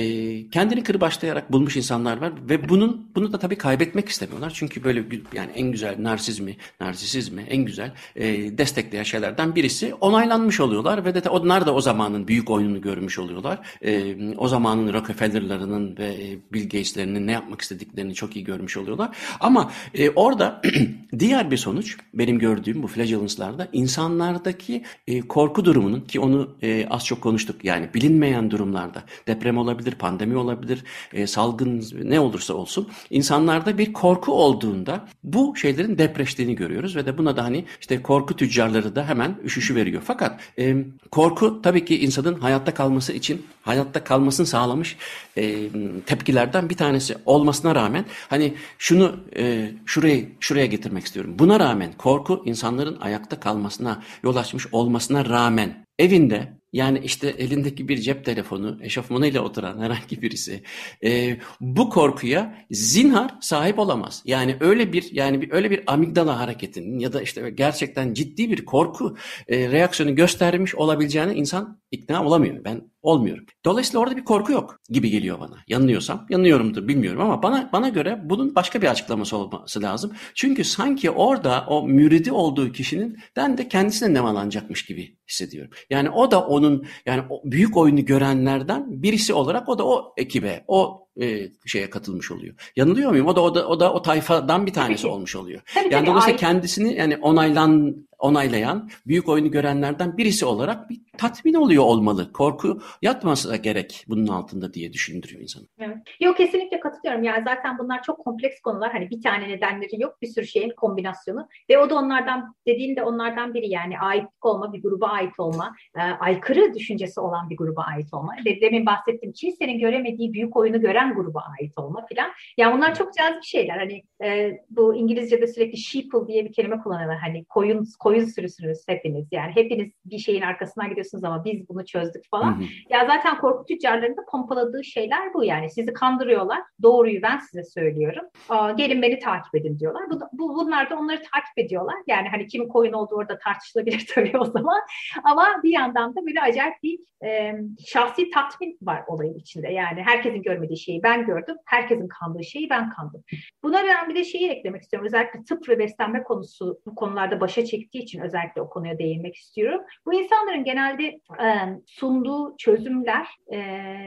[SPEAKER 1] kendini kırbaçlayarak bulmuş insanlar var ve bunun bunu da tabii kaybetmek istemiyorlar. Çünkü böyle yani en güzel narsizmi, narsisizmi en güzel e, destekleyen şeylerden birisi onaylanmış oluyorlar ve de onlar da o zamanın büyük oyununu görmüş oluyorlar. E, o zamanın Rockefeller'larının ve e, Bill Gates'lerinin ne yapmak istediklerini çok iyi görmüş oluyorlar. Ama e, orada diğer bir sonuç benim gördüğüm bu flagellance'larda insanlardaki e, korku durumunun ki onu e, az çok konuştuk yani bilinmeyen durumlarda deprem olabilir, pandemi olabilir, e, salgın ne olursa olsun insanlarda bir korku olduğunda bu şeylerin depreştiğini görüyoruz ve de buna da hani işte korku tüccarları da hemen üşüşü veriyor. Fakat e, korku tabii ki insanın hayatta kalması için hayatta kalmasını sağlamış e, tepkilerden bir tanesi olmasına rağmen hani şunu e, şuraya şuraya getirmek istiyorum. Buna rağmen korku insanların ayakta kalmasına yol açmış olmasına rağmen evinde yani işte elindeki bir cep telefonu, eşofmanıyla oturan herhangi birisi e, bu korkuya zinhar sahip olamaz. Yani öyle bir yani bir, öyle bir amigdala hareketinin ya da işte gerçekten ciddi bir korku e, reaksiyonu göstermiş olabileceğine insan ikna olamıyor. Ben olmuyorum. Dolayısıyla orada bir korku yok gibi geliyor bana. Yanılıyorsam, yanılıyorumdur bilmiyorum ama bana bana göre bunun başka bir açıklaması olması lazım. Çünkü sanki orada o müridi olduğu kişinin den de kendisine nemalanacakmış gibi hissediyorum. Yani o da onun yani büyük oyunu görenlerden birisi olarak o da o ekibe, o e, şeye katılmış oluyor. Yanılıyor muyum? O da o da o da o tayfadan bir tanesi tabii olmuş oluyor. Tabii, yani tabii, dolayısıyla ay- kendisini yani onaylan onaylayan, büyük oyunu görenlerden birisi olarak bir tatmin oluyor olmalı. Korku yatmasa gerek bunun altında diye düşündürüyor insanı.
[SPEAKER 2] Evet. Yok kesinlikle katılıyorum. Yani zaten bunlar çok kompleks konular. Hani bir tane nedenleri yok. Bir sürü şeyin kombinasyonu. Ve o da onlardan dediğin de onlardan biri yani aitlik olma, bir gruba ait olma, e, aykırı düşüncesi olan bir gruba ait olma. Ve demin bahsettiğim kimsenin göremediği büyük oyunu gören gruba ait olma filan. Yani bunlar çok cazip şeyler. Hani e, bu İngilizce'de sürekli sheeple diye bir kelime kullanıyorlar. Hani koyun koyun sürüsünüz hepiniz. Yani hepiniz bir şeyin arkasından gidiyorsunuz ama biz bunu çözdük falan. Hı hı. Ya zaten korku tüccarlarının da pompaladığı şeyler bu yani. Sizi kandırıyorlar. Doğruyu ben size söylüyorum. Aa, gelin beni takip edin diyorlar. Bu, bu bunlar da onları takip ediyorlar. Yani hani kimin koyun olduğu orada tartışılabilir tabii o zaman. Ama bir yandan da böyle acayip bir e, şahsi tatmin var olayın içinde. Yani herkesin görmediği şeyi ben gördüm. Herkesin kandığı şeyi ben kandım. Buna ben bir de şeyi eklemek istiyorum. Özellikle tıp ve beslenme konusu bu konularda başa çektiği için özellikle o konuya değinmek istiyorum. Bu insanların genelde e, sunduğu çözümler e,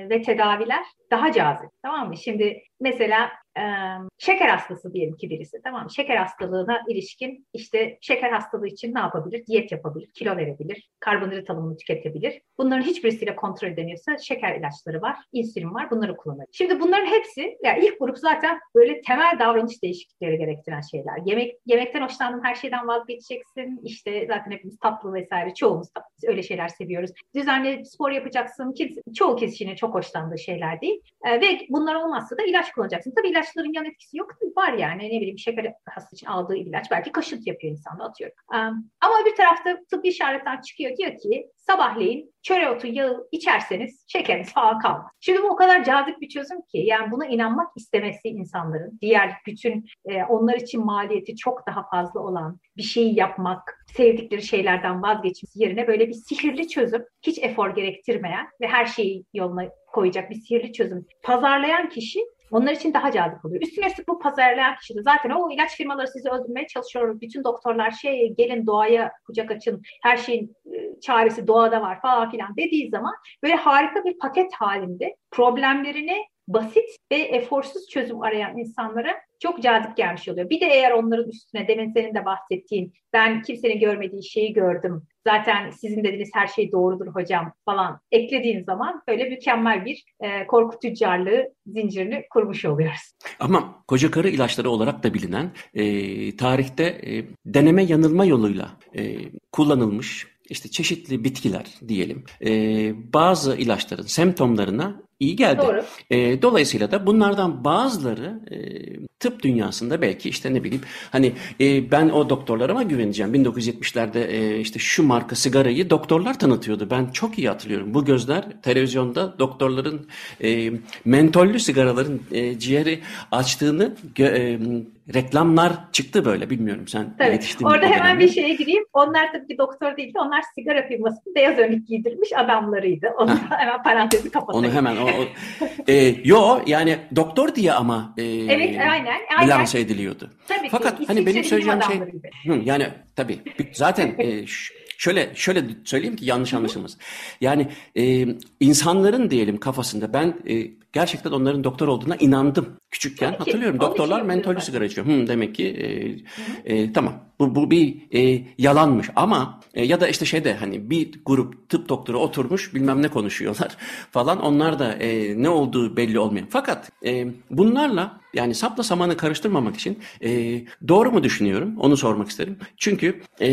[SPEAKER 2] ve tedaviler daha cazip. Tamam mı? Şimdi mesela e, şeker hastası diyelim ki birisi tamam? Şeker hastalığına ilişkin işte şeker hastalığı için ne yapabilir? Diyet yapabilir, kilo verebilir, karbonhidrat alımını tüketebilir. Bunların hiçbirisiyle kontrol edemiyorsa şeker ilaçları var, insülin var bunları kullanır. Şimdi bunların hepsi yani ilk grup zaten böyle temel davranış değişiklikleri gerektiren şeyler. Yemek yemekten hoşlandığın her şeyden vazgeçeceksin. İşte zaten hepimiz tatlı vesaire çoğumuz öyle şeyler seviyoruz. Düzenli spor yapacaksın. Kimse, çoğu kişinin çok hoşlandığı şeyler değil. E, ve bunlar olmazsa da ilaç kullanacaksın. Tabii ilaç ilaçların yan etkisi yok. Var yani ne bileyim şeker hastası için aldığı ilaç belki kaşıntı yapıyor insanda atıyorum. Ama bir tarafta tıbbi işaretler çıkıyor diyor ki sabahleyin çöre otu yağı içerseniz şekeriniz falan kalmaz. Şimdi bu o kadar cazip bir çözüm ki yani buna inanmak istemesi insanların diğer bütün e, onlar için maliyeti çok daha fazla olan bir şeyi yapmak, sevdikleri şeylerden vazgeçmesi yerine böyle bir sihirli çözüm, hiç efor gerektirmeyen ve her şeyi yoluna koyacak bir sihirli çözüm pazarlayan kişi onlar için daha cazip oluyor. Üstüne üstlük bu pazarlayan kişi zaten o ilaç firmaları sizi öldürmeye çalışıyor. Bütün doktorlar şey gelin doğaya kucak açın. Her şeyin e, çaresi doğada var falan filan dediği zaman böyle harika bir paket halinde problemlerini basit ve eforsuz çözüm arayan insanlara çok cazip gelmiş oluyor. Bir de eğer onların üstüne demin senin de bahsettiğin ben kimsenin görmediği şeyi gördüm. Zaten sizin dediğiniz her şey doğrudur hocam falan eklediğin zaman böyle mükemmel bir e, korku tüccarlığı zincirini kurmuş oluyoruz.
[SPEAKER 1] Ama koca karı ilaçları olarak da bilinen e, tarihte e, deneme yanılma yoluyla e, kullanılmış işte çeşitli bitkiler diyelim e, bazı ilaçların semptomlarına iyi geldi. Doğru. E, dolayısıyla da bunlardan bazıları e, tıp dünyasında belki işte ne bileyim hani e, ben o doktorlarıma güveneceğim. 1970'lerde e, işte şu marka sigarayı doktorlar tanıtıyordu. Ben çok iyi hatırlıyorum. Bu gözler televizyonda doktorların e, mentollü sigaraların e, ciğeri açtığını e, reklamlar çıktı böyle bilmiyorum sen
[SPEAKER 2] tabii. yetiştin Orada hemen dönemde. bir şeye gireyim. Onlar tabii ki doktor değildi. Onlar sigara firmasının beyaz önlük giydirmiş adamlarıydı. Onu hemen parantezi kapatayım.
[SPEAKER 1] Onu hemen o, o e, yo yani doktor diye ama e,
[SPEAKER 2] evet aynen,
[SPEAKER 1] aynen. lanse ediliyordu. Tabii Fakat ki, hani benim söyleyeceğim şey hı, yani tabii zaten e, şöyle şöyle söyleyeyim ki yanlış anlaşılmasın. Yani e, insanların diyelim kafasında ben e, gerçekten onların doktor olduğuna inandım küçükken. Peki, hatırlıyorum doktorlar mentollü sigara içiyor. Hı, demek ki e, e, tamam bu, bu bir e, yalanmış ama e, ya da işte şeyde hani bir grup tıp doktoru oturmuş bilmem ne konuşuyorlar falan onlar da e, ne olduğu belli olmuyor. Fakat e, bunlarla yani sapla samanı karıştırmamak için e, doğru mu düşünüyorum onu sormak isterim. Çünkü e,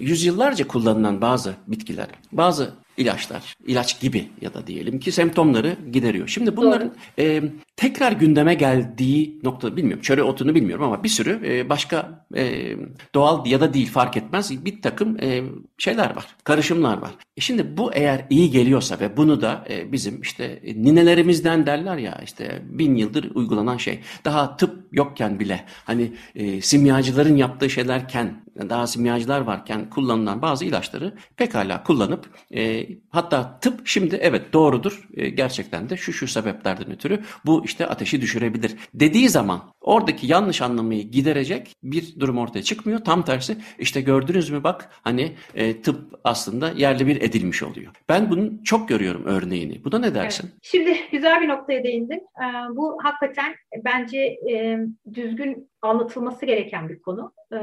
[SPEAKER 1] yüzyıllarca kullanılan bazı bitkiler, bazı ilaçlar, ilaç gibi ya da diyelim ki semptomları gideriyor. Şimdi bunların e, tekrar gündeme geldiği nokta bilmiyorum. Çöre otunu bilmiyorum ama bir sürü e, başka e, doğal ya da değil fark etmez bir takım e, şeyler var, karışımlar var. E şimdi bu eğer iyi geliyorsa ve bunu da e, bizim işte ninelerimizden derler ya işte bin yıldır uygulanan şey. Daha tıp yokken bile hani e, simyacıların yaptığı şeylerken daha simyacılar varken kullanılan bazı ilaçları pekala kullanıp e, hatta tıp şimdi evet doğrudur e, gerçekten de şu şu sebeplerden ötürü bu işte ateşi düşürebilir dediği zaman oradaki yanlış anlamayı giderecek bir durum ortaya çıkmıyor. Tam tersi işte gördünüz mü bak hani e, tıp aslında yerli bir edilmiş oluyor. Ben bunu çok görüyorum örneğini. Bu da ne dersin?
[SPEAKER 2] Evet. Şimdi güzel bir noktaya değindin. Ee, bu hakikaten bence e, düzgün anlatılması gereken bir konu. Ee,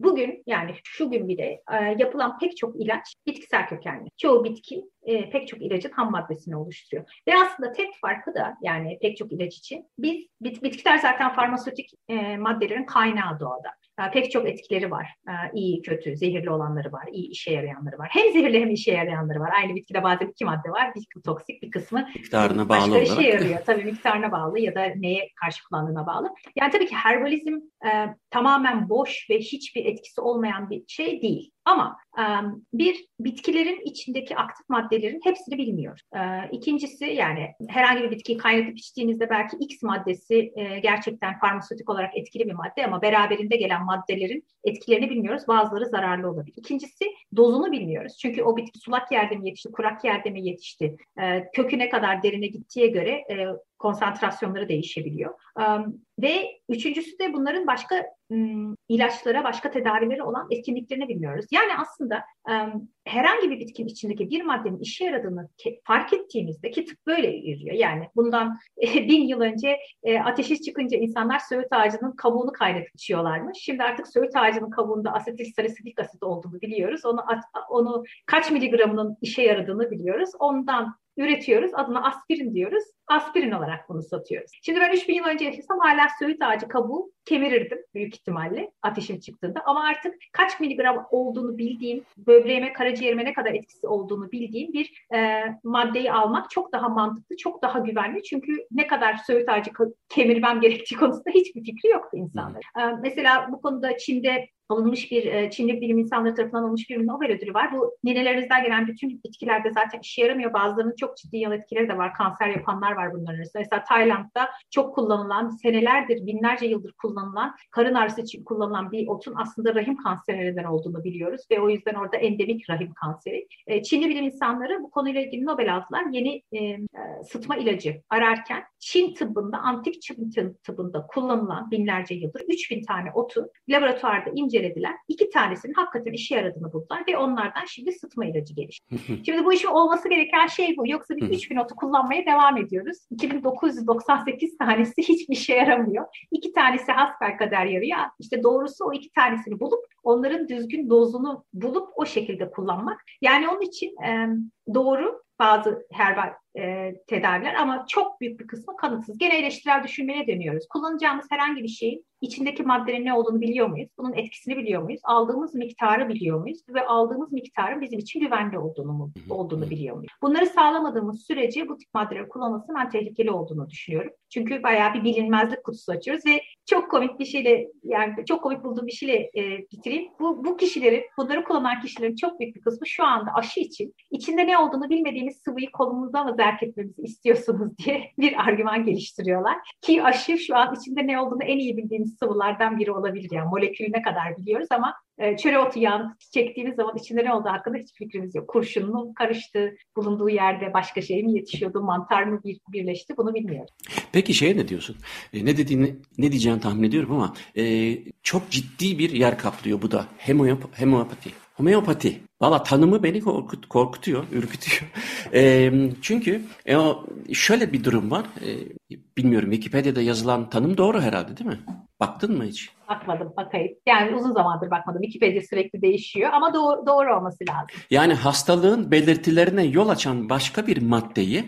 [SPEAKER 2] bugün yani şu gün bile e, yapılan pek çok ilaç bitkisel kökenli. Çoğu bitki e, pek çok ilacın ham maddesini oluşturuyor. Ve aslında tek farkı da yani pek çok ilaç için biz bit, bitkiler zaten farmasötik e, maddelerin kaynağı doğada. Pek çok etkileri var. İyi, kötü, zehirli olanları var, iyi işe yarayanları var. Hem zehirli hem işe yarayanları var. Aynı bitkide bazen iki madde var. Bir toksik, bir kısmı
[SPEAKER 1] miktarına bağlı olarak.
[SPEAKER 2] işe yarıyor. Tabii miktarına bağlı ya da neye karşı kullandığına bağlı. Yani tabii ki herbalizm e, tamamen boş ve hiçbir etkisi olmayan bir şey değil. Ama bir bitkilerin içindeki aktif maddelerin hepsini bilmiyor. İkincisi yani herhangi bir bitkiyi kaynatıp içtiğinizde belki X maddesi gerçekten farmasötik olarak etkili bir madde ama beraberinde gelen maddelerin etkilerini bilmiyoruz. Bazıları zararlı olabilir. İkincisi dozunu bilmiyoruz. Çünkü o bitki sulak yerde mi yetişti, kurak yerde mi yetişti, kökü ne kadar derine gittiğe göre konsantrasyonları değişebiliyor. Ve üçüncüsü de bunların başka ilaçlara, başka tedavileri olan etkinliklerini bilmiyoruz. Yani aslında herhangi bir bitkinin içindeki bir maddenin işe yaradığını fark ettiğimizde ki tıp böyle yürüyor. Yani bundan bin yıl önce e, ateşi çıkınca insanlar söğüt ağacının kabuğunu kaynatıp içiyorlarmış. Şimdi artık söğüt ağacının kabuğunda asetil salisilik asit olduğunu biliyoruz. Onu onu kaç miligramının işe yaradığını biliyoruz. Ondan üretiyoruz. Adına aspirin diyoruz. Aspirin olarak bunu satıyoruz. Şimdi ben 3000 yıl önce yaşasam hala söğüt ağacı kabuğu kemirirdim büyük ihtimalle ateşim çıktığında. Ama artık kaç miligram olduğunu bildiğim, böbreğime, karaciğerime ne kadar etkisi olduğunu bildiğim bir e, maddeyi almak çok daha mantıklı, çok daha güvenli. Çünkü ne kadar söğüt ağacı kemirmem gerektiği konusunda hiçbir fikri yoktu insanlar. E, mesela bu konuda Çin'de alınmış bir e, Çinli bilim insanları tarafından alınmış bir Nobel ödülü var. Bu ninelerinizden gelen bütün bitkilerde zaten işe yaramıyor. Bazılarının çok ciddi yan etkileri de var. Kanser yapanlar var bunların arasında. Mesela Tayland'da çok kullanılan, senelerdir, binlerce yıldır kullanılan, karın ağrısı için kullanılan bir otun aslında rahim kanseri neden olduğunu biliyoruz ve o yüzden orada endemik rahim kanseri. E, Çinli bilim insanları bu konuyla ilgili Nobel aldılar. Yeni e, sıtma ilacı ararken Çin tıbbında, antik Çin tıbbında kullanılan binlerce yıldır 3000 tane otu laboratuvarda ince incelediler. İki tanesinin hakikaten işe yaradığını buldular ve onlardan şimdi sıtma ilacı gelişti. şimdi bu işin olması gereken şey bu. Yoksa biz 3000 otu kullanmaya devam ediyoruz. 2998 tanesi hiçbir işe yaramıyor. İki tanesi hasbelkader yarıyor. İşte doğrusu o iki tanesini bulup onların düzgün dozunu bulup o şekilde kullanmak. Yani onun için e, doğru bazı herbal e, tedaviler ama çok büyük bir kısmı kanıtsız. Gene eleştirel düşünmeye dönüyoruz. Kullanacağımız herhangi bir şeyin içindeki maddenin ne olduğunu biliyor muyuz? Bunun etkisini biliyor muyuz? Aldığımız miktarı biliyor muyuz? Ve aldığımız miktarın bizim için güvenli olduğunu mu, olduğunu biliyor muyuz? Bunları sağlamadığımız sürece bu tip maddeleri kullanılmasının ben tehlikeli olduğunu düşünüyorum. Çünkü bayağı bir bilinmezlik kutusu açıyoruz ve çok komik bir şeyle yani çok komik bulduğum bir şeyle e, bitireyim. Bu, bu kişilerin, bunları kullanan kişilerin çok büyük bir kısmı şu anda aşı için içinde ne olduğunu bilmediğimiz sıvıyı kolumuzda mı zerk etmemizi istiyorsunuz diye bir argüman geliştiriyorlar. Ki aşı şu an içinde ne olduğunu en iyi bildiğimiz sıvılardan biri olabilir. Yani molekülü ne kadar biliyoruz ama e, çöre otu yağını çektiğimiz zaman içinde ne olduğu hakkında hiç fikrimiz yok. Kurşun karıştı, bulunduğu yerde başka şey mi yetişiyordu, mantar mı bir, birleşti bunu bilmiyoruz.
[SPEAKER 1] Peki şeye ne diyorsun? E, ne dediğini, ne diyeceğini tahmin ediyorum ama e, çok ciddi bir yer kaplıyor bu da. Hemiyop hemopati. Homeopati. Valla tanımı beni korkut, korkutuyor, ürkütüyor. E, çünkü e, şöyle bir durum var. E, bilmiyorum Wikipedia'da yazılan tanım doğru herhalde değil mi? Baktın mı hiç?
[SPEAKER 2] Bakmadım, bakayım. Yani uzun zamandır bakmadım. Wikipedia sürekli değişiyor ama doğru, doğru olması lazım.
[SPEAKER 1] Yani hastalığın belirtilerine yol açan başka bir maddeyi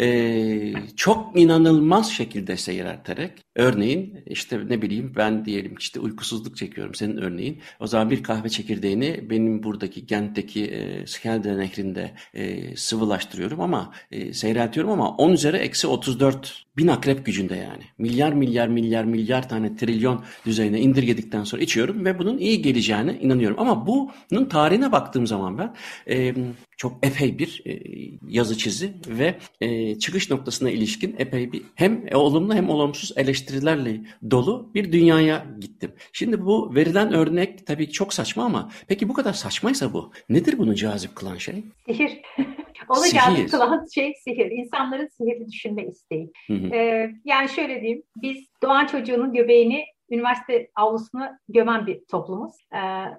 [SPEAKER 1] e, çok inanılmaz şekilde seyrelterek örneğin işte ne bileyim ben diyelim işte uykusuzluk çekiyorum senin örneğin. O zaman bir kahve çekirdeğini benim buradaki Gent'teki e, Skelde nehrinde e, sıvılaştırıyorum ama e, seyreltiyorum ama 10 üzeri eksi 34 bin akrep gücünde yani. Milyar milyar milyar milyar tane trilyon düzey düzeyine indirgedikten sonra içiyorum ve bunun iyi geleceğine inanıyorum. Ama bunun tarihine baktığım zaman ben e, çok epey bir e, yazı çizi ve e, çıkış noktasına ilişkin epey bir hem olumlu hem olumsuz eleştirilerle dolu bir dünyaya gittim. Şimdi bu verilen örnek tabii çok saçma ama peki bu kadar saçmaysa bu nedir bunu cazip kılan şey?
[SPEAKER 2] Sihir. Onu sihir. cazip kılan şey sihir. İnsanların sihirli düşünme isteği. Hı hı. Ee, yani şöyle diyeyim biz doğan çocuğunun göbeğini üniversite avlusuna gömen bir toplumuz. Ee,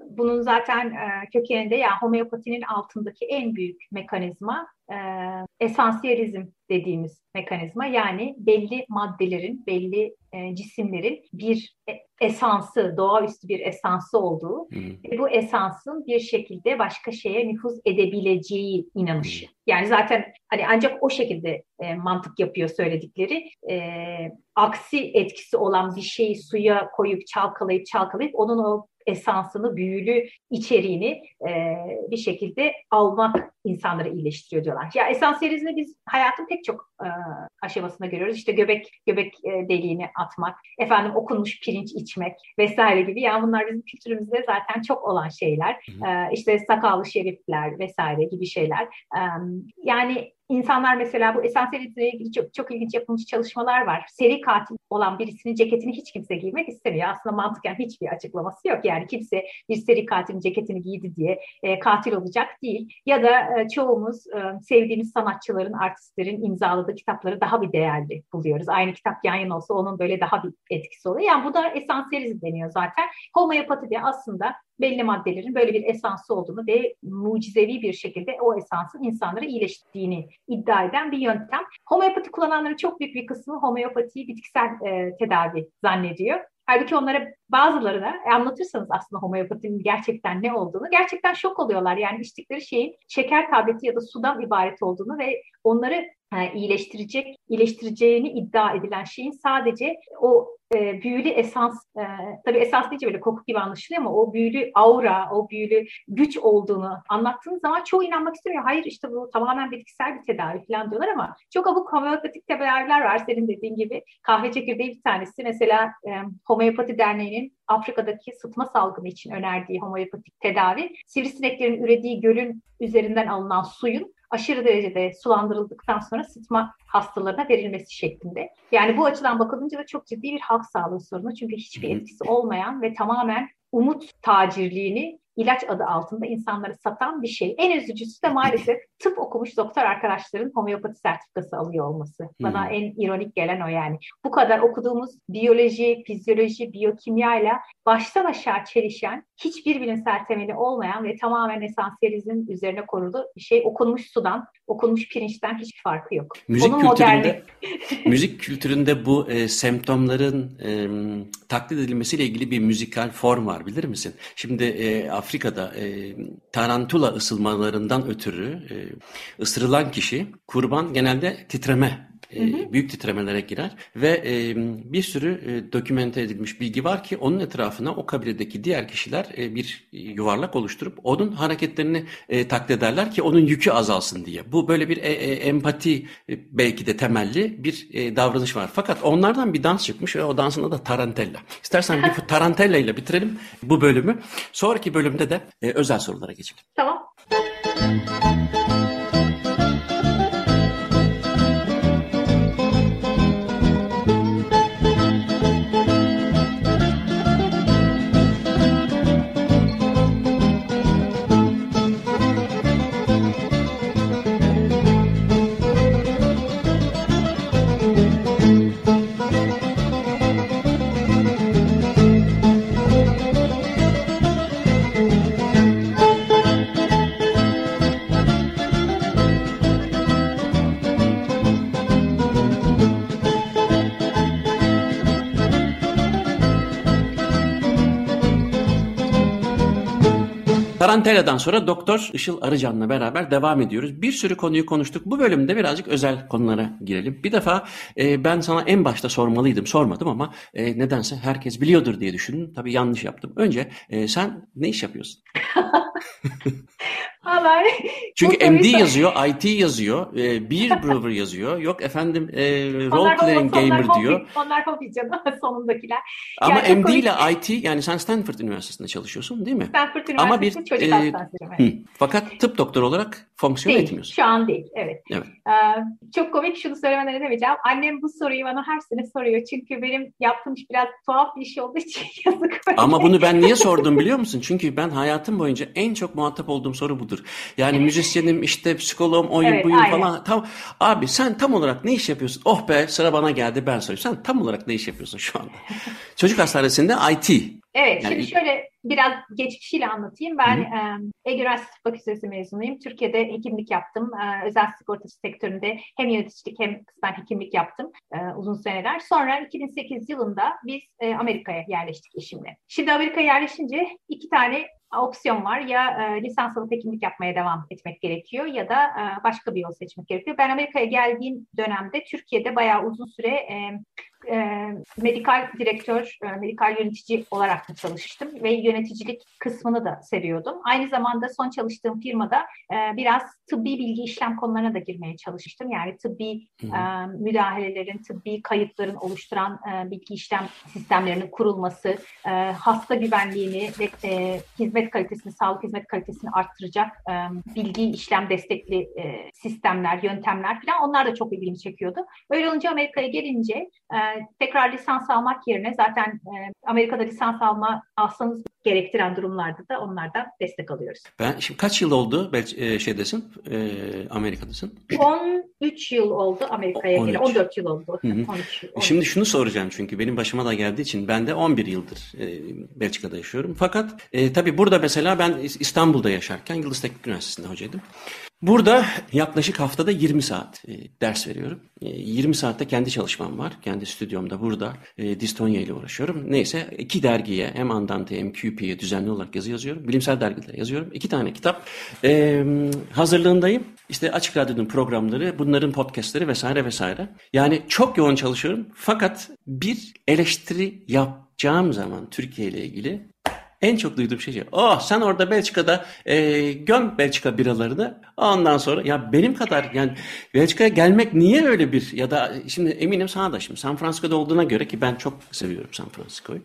[SPEAKER 2] bunun zaten e, kökeninde yani homeopatinin altındaki en büyük mekanizma e, esansiyelizm dediğimiz mekanizma yani belli maddelerin, belli e, cisimlerin bir e, esansı, doğaüstü bir esansı olduğu ve bu esansın bir şekilde başka şeye nüfuz edebileceği inanışı. Yani zaten hani ancak o şekilde e, mantık yapıyor söyledikleri. E, aksi etkisi olan bir şeyi suya koyup çalkalayıp çalkalayıp onun o esansını, büyülü içeriğini e, bir şekilde almak insanları iyileştiriyor diyorlar. Ya esansiyelizmi biz hayatın pek çok e, aşamasında görüyoruz. İşte göbek göbek e, deliğini atmak, efendim okunmuş pirinç içmek vesaire gibi. Yani bunlar bizim kültürümüzde zaten çok olan şeyler. E, işte sakallı şerifler vesaire gibi şeyler. E, yani insanlar mesela bu esansiyelizmle ilgili çok, çok ilginç yapılmış çalışmalar var. Seri katil olan birisinin ceketini hiç kimse giymek istemiyor. Aslında mantıken hiçbir açıklaması yok. Yani kimse bir seri katilin ceketini giydi diye e, katil olacak değil. Ya da e, çoğumuz e, sevdiğimiz sanatçıların, artistlerin imzaladığı kitapları daha bir değerli buluyoruz. Aynı kitap yan yana olsa onun böyle daha bir etkisi oluyor. Yani bu da esansiyelizm deniyor zaten. Homeopati de aslında belli maddelerin böyle bir esansı olduğunu ve mucizevi bir şekilde o esansın insanları iyileştirdiğini iddia eden bir yöntem. Homeopati kullananların çok büyük bir kısmı homeopatiyi bitkisel e, tedavi zannediyor. Halbuki onlara bazılarına e, anlatırsanız aslında homeopatinin gerçekten ne olduğunu gerçekten şok oluyorlar. Yani içtikleri şeyin şeker tableti ya da sudan ibaret olduğunu ve onları e, iyileştirecek, iyileştireceğini iddia edilen şeyin sadece o e, büyülü esans, e, tabii esans deyince böyle koku gibi anlaşılıyor ama o büyülü aura, o büyülü güç olduğunu anlattığınız zaman çoğu inanmak istemiyor. Hayır işte bu tamamen bitkisel bir tedavi falan diyorlar ama çok abuk homeopatik tedaviler var senin dediğin gibi. Kahve çekirdeği bir tanesi. Mesela e, Homeopati Derneği'nin Afrika'daki sıtma salgını için önerdiği homeopatik tedavi, sivrisineklerin ürediği gölün üzerinden alınan suyun aşırı derecede sulandırıldıktan sonra sıtma hastalarına verilmesi şeklinde. Yani bu açıdan bakılınca da çok ciddi bir halk sağlığı sorunu. Çünkü hiçbir etkisi olmayan ve tamamen umut tacirliğini ilaç adı altında insanları satan bir şey. En üzücüsü de maalesef tıp okumuş doktor arkadaşların homeopati sertifikası alıyor olması. Bana hmm. en ironik gelen o yani. Bu kadar okuduğumuz biyoloji, fizyoloji, biyokimya ile baştan aşağı çelişen, hiçbir bilimsel temeli olmayan ve tamamen esansiyelizmin üzerine kurulu bir şey. Okunmuş sudan, okunmuş pirinçten hiçbir farkı yok.
[SPEAKER 1] Müzik Onun kültüründe, müzik kültüründe bu e, semptomların e, taklit edilmesiyle ilgili bir müzikal form var bilir misin? Şimdi e, Afrika'da e, tarantula ısılmalarından ötürü e, ısırılan kişi kurban genelde titreme Hı. büyük titremelere girer ve e, bir sürü e, dokümente edilmiş bilgi var ki onun etrafına o kabiledeki diğer kişiler e, bir yuvarlak oluşturup onun hareketlerini e, taklit ederler ki onun yükü azalsın diye. Bu böyle bir e, e, empati e, belki de temelli bir e, davranış var. Fakat onlardan bir dans çıkmış ve o dansın adı Tarantella. İstersen bir Tarantella ile bitirelim bu bölümü. Sonraki bölümde de e, özel sorulara geçelim.
[SPEAKER 2] Tamam.
[SPEAKER 1] Tarantela'dan sonra Doktor Işıl Arıcan'la beraber devam ediyoruz. Bir sürü konuyu konuştuk. Bu bölümde birazcık özel konulara girelim. Bir defa e, ben sana en başta sormalıydım, sormadım ama e, nedense herkes biliyordur diye düşündüm. Tabii yanlış yaptım. Önce e, sen ne iş yapıyorsun?
[SPEAKER 2] Vallahi.
[SPEAKER 1] Çünkü MD yazıyor, IT yazıyor, e, Beer Brewer yazıyor. Yok efendim e, Role Playing Gamer
[SPEAKER 2] onlar
[SPEAKER 1] diyor.
[SPEAKER 2] Hobi, onlar hobi canım sonundakiler.
[SPEAKER 1] Ama
[SPEAKER 2] Yani
[SPEAKER 1] MD
[SPEAKER 2] komik.
[SPEAKER 1] ile IT yani sen Stanford Üniversitesi'nde çalışıyorsun değil mi?
[SPEAKER 2] Stanford
[SPEAKER 1] Ama bir,
[SPEAKER 2] Üniversitesi Çocuk
[SPEAKER 1] e,
[SPEAKER 2] Hastanesi. evet.
[SPEAKER 1] Hı. Fakat tıp doktoru olarak fonksiyon
[SPEAKER 2] Değil,
[SPEAKER 1] etmiyorsun.
[SPEAKER 2] şu an değil. Evet.
[SPEAKER 1] Evet.
[SPEAKER 2] Ee, çok komik şunu söylemeden edemeyeceğim. Annem bu soruyu bana her sene soruyor. Çünkü benim yaptığım iş biraz tuhaf bir iş olduğu için yazık.
[SPEAKER 1] Ama bunu ben niye sordum biliyor musun? Çünkü ben hayatım boyunca en çok muhatap olduğum soru budur. Yani müzisyenim, işte psikoloğum, oyun
[SPEAKER 2] Evet,
[SPEAKER 1] buyum
[SPEAKER 2] aynen.
[SPEAKER 1] falan. Tam, abi sen tam olarak ne iş yapıyorsun? Oh be sıra bana geldi ben sorayım. Sen tam olarak ne iş yapıyorsun şu anda? Çocuk hastanesinde IT.
[SPEAKER 2] Evet,
[SPEAKER 1] Yani-
[SPEAKER 2] şimdi şöyle biraz geçmişiyle anlatayım. Ben e, Ege Üniversitesi Fakültesi mezunuyum. Türkiye'de hekimlik yaptım. E, özel sigortası sektöründe hem yöneticilik hem kısmen hekimlik yaptım e, uzun seneler. Sonra 2008 yılında biz e, Amerika'ya yerleştik eşimle. Şimdi Amerika'ya yerleşince iki tane opsiyon var. Ya e, lisans alıp hekimlik yapmaya devam etmek gerekiyor ya da e, başka bir yol seçmek gerekiyor. Ben Amerika'ya geldiğim dönemde Türkiye'de bayağı uzun süre e, e, medikal direktör, e, medikal yönetici olarak da çalıştım ve yöneticilik kısmını da seviyordum. Aynı zamanda son çalıştığım firmada e, biraz tıbbi bilgi işlem konularına da girmeye çalıştım. Yani tıbbi e, müdahalelerin, tıbbi kayıtların oluşturan e, bilgi işlem sistemlerinin kurulması, e, hasta güvenliğini ve e, hizmet kalitesini, sağlık hizmet kalitesini arttıracak e, bilgi işlem destekli e, sistemler, yöntemler falan onlar da çok ilgimi çekiyordu. Öyle olunca Amerika'ya gelince e, tekrar lisans almak yerine zaten e, Amerika'da lisans alma alsanız gerektiren durumlarda da onlardan destek alıyoruz.
[SPEAKER 1] Ben şimdi kaç yıl oldu Bel- e, şeydesin? E, Amerika'dasın.
[SPEAKER 2] 13 yıl oldu Amerika'ya
[SPEAKER 1] 13.
[SPEAKER 2] geleli. 14 yıl oldu.
[SPEAKER 1] Hı hı.
[SPEAKER 2] 13 yıl.
[SPEAKER 1] Şimdi şunu soracağım çünkü benim başıma da geldiği için ben de 11 yıldır e, Belçika'da yaşıyorum. Fakat e, tabii burada mesela ben İstanbul'da yaşarken Yıldız Teknik Üniversitesi'nde hocaydım. Burada yaklaşık haftada 20 saat e, ders veriyorum. E, 20 saatte kendi çalışmam var. Kendi stüdyomda burada e, Distonya ile uğraşıyorum. Neyse iki dergiye hem Andante hem QP'ye düzenli olarak yazı yazıyorum. Bilimsel dergilere yazıyorum. İki tane kitap. E, hazırlığındayım. İşte Açık Radyo'nun programları, bunların podcastleri vesaire vesaire. Yani çok yoğun çalışıyorum. Fakat bir eleştiri yapacağım zaman Türkiye ile ilgili en çok duyduğum şey oh sen orada Belçika'da e, göm Belçika biralarını ondan sonra ya benim kadar yani Belçika'ya gelmek niye öyle bir ya da şimdi eminim sana da şimdi San Francisco'da olduğuna göre ki ben çok seviyorum San Francisco'yu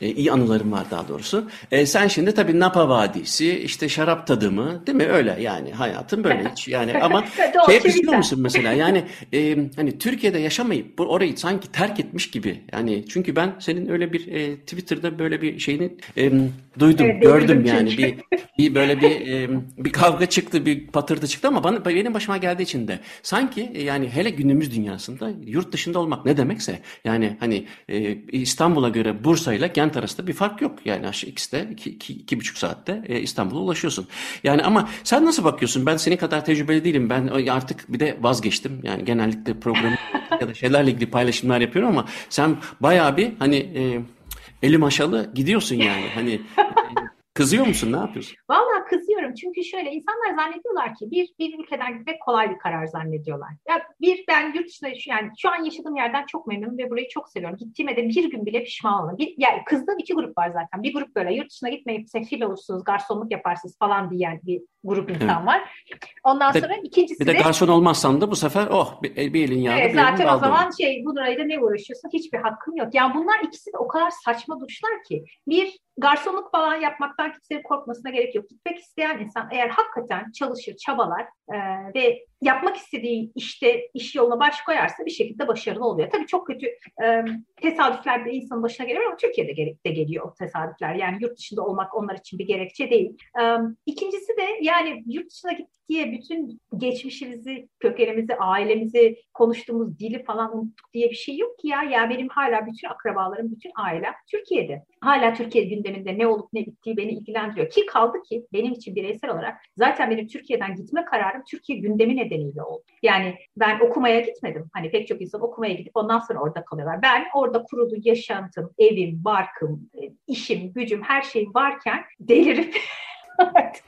[SPEAKER 1] e, iyi anılarım var daha doğrusu. E, sen şimdi tabii Napa Vadisi işte şarap tadımı değil mi? Öyle yani hayatın böyle hiç yani ama şey düşünüyor musun mesela? Yani e, hani Türkiye'de yaşamayıp orayı sanki terk etmiş gibi. Yani çünkü ben senin öyle bir e, Twitter'da böyle bir şeyini e, duydum
[SPEAKER 2] Evet,
[SPEAKER 1] gördüm yani. bir, bir böyle bir e, bir kavga çıktı bir patırtı çıktı ama bana benim başıma geldiği için de. Sanki e, yani hele günümüz dünyasında yurt dışında olmak ne demekse yani hani e, İstanbul'a göre Bursa ile Gent arasında bir fark yok. Yani aşağı ikisi iki, iki, iki buçuk saatte e, İstanbul'a ulaşıyorsun. Yani ama sen nasıl bakıyorsun? Ben senin kadar tecrübeli değilim. Ben artık bir de vazgeçtim. Yani genellikle program ya da şeylerle ilgili paylaşımlar yapıyorum ama sen bayağı bir hani e, elim aşalı gidiyorsun yani. Hani e, kızıyor musun? Ne yapıyorsun?
[SPEAKER 2] Vallahi kızıyorum çünkü şöyle insanlar zannediyorlar ki bir bir ülkeden gitmek kolay bir karar zannediyorlar. Ya bir ben yurt dışında şu- yani şu an yaşadığım yerden çok memnunum ve burayı çok seviyorum. Gittiğime de bir gün bile pişman olmadım. Bir, yani kızdığım iki grup var zaten. Bir grup böyle yurt dışına gitmeyip sefil olursunuz, garsonluk yaparsınız falan diyen bir grup insan var. Ondan
[SPEAKER 1] Bir de-
[SPEAKER 2] sonra ikincisi
[SPEAKER 1] Bir de garson olmazsan da bu sefer oh bir, bir elin yağda
[SPEAKER 2] Evet,
[SPEAKER 1] bir elin
[SPEAKER 2] zaten o zaman şey bu lirayla ne uğraşıyorsun? Hiçbir hakkın yok. Yani bunlar ikisi de o kadar saçma duruşlar ki. Bir garsonluk falan yapmaktan kimsenin korkmasına gerek yok. Gitmek isteyen insan eğer hakikaten çalışır, çabalar e, ve yapmak istediği işte iş yoluna baş koyarsa bir şekilde başarılı oluyor. Tabii çok kötü e, tesadüfler de insanın başına geliyor ama Türkiye'de de geliyor o tesadüfler. Yani yurt dışında olmak onlar için bir gerekçe değil. E, ikincisi de yani yurt dışına gittik diye bütün geçmişimizi, kökenimizi, ailemizi, konuştuğumuz dili falan unuttuk diye bir şey yok ki ya. Ya benim hala bütün akrabalarım, bütün ailem Türkiye'de. Hala Türkiye gündeminde ne olup ne bittiği beni ilgilendiriyor. Ki kaldı ki benim için bireysel olarak zaten benim Türkiye'den gitme kararım Türkiye gündemi nedeniyle oldu. Yani ben okumaya gitmedim. Hani pek çok insan okumaya gidip ondan sonra orada kalıyorlar. Ben orada kurulu yaşantım, evim, barkım, e, işim, gücüm her şey varken delirip artık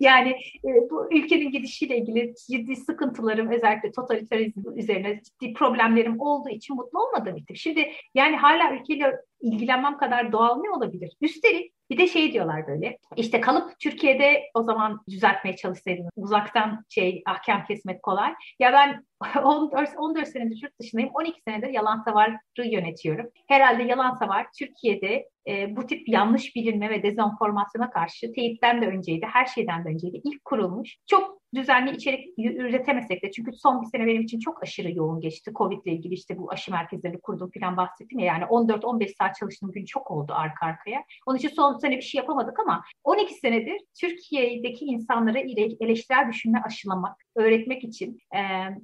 [SPEAKER 2] yani e, bu ülkenin gidişiyle ilgili ciddi sıkıntılarım özellikle totalitarizm üzerine ciddi problemlerim olduğu için mutlu olmadığım için. Şimdi yani hala ülkeyle ilgilenmem kadar doğal ne olabilir? Üstelik Bir de şey diyorlar böyle işte kalıp Türkiye'de o zaman düzeltmeye çalışsaydınız uzaktan şey ahkam kesmek kolay. Ya ben 14, 14 senedir yurt dışındayım. 12 senedir Yalan Savar'ı yönetiyorum. Herhalde Yalan Savar Türkiye'de e, bu tip yanlış bilinme ve dezenformasyona karşı teyitten de önceydi, her şeyden de önceydi. İlk kurulmuş. Çok düzenli içerik üretemesek de çünkü son bir sene benim için çok aşırı yoğun geçti. Covid ile ilgili işte bu aşı merkezlerini kurduğum falan bahsettim ya yani 14-15 saat çalıştığım gün çok oldu arka arkaya. Onun için son sene bir şey yapamadık ama 12 senedir Türkiye'deki insanlara eleştirel düşünme aşılamak, öğretmek için e,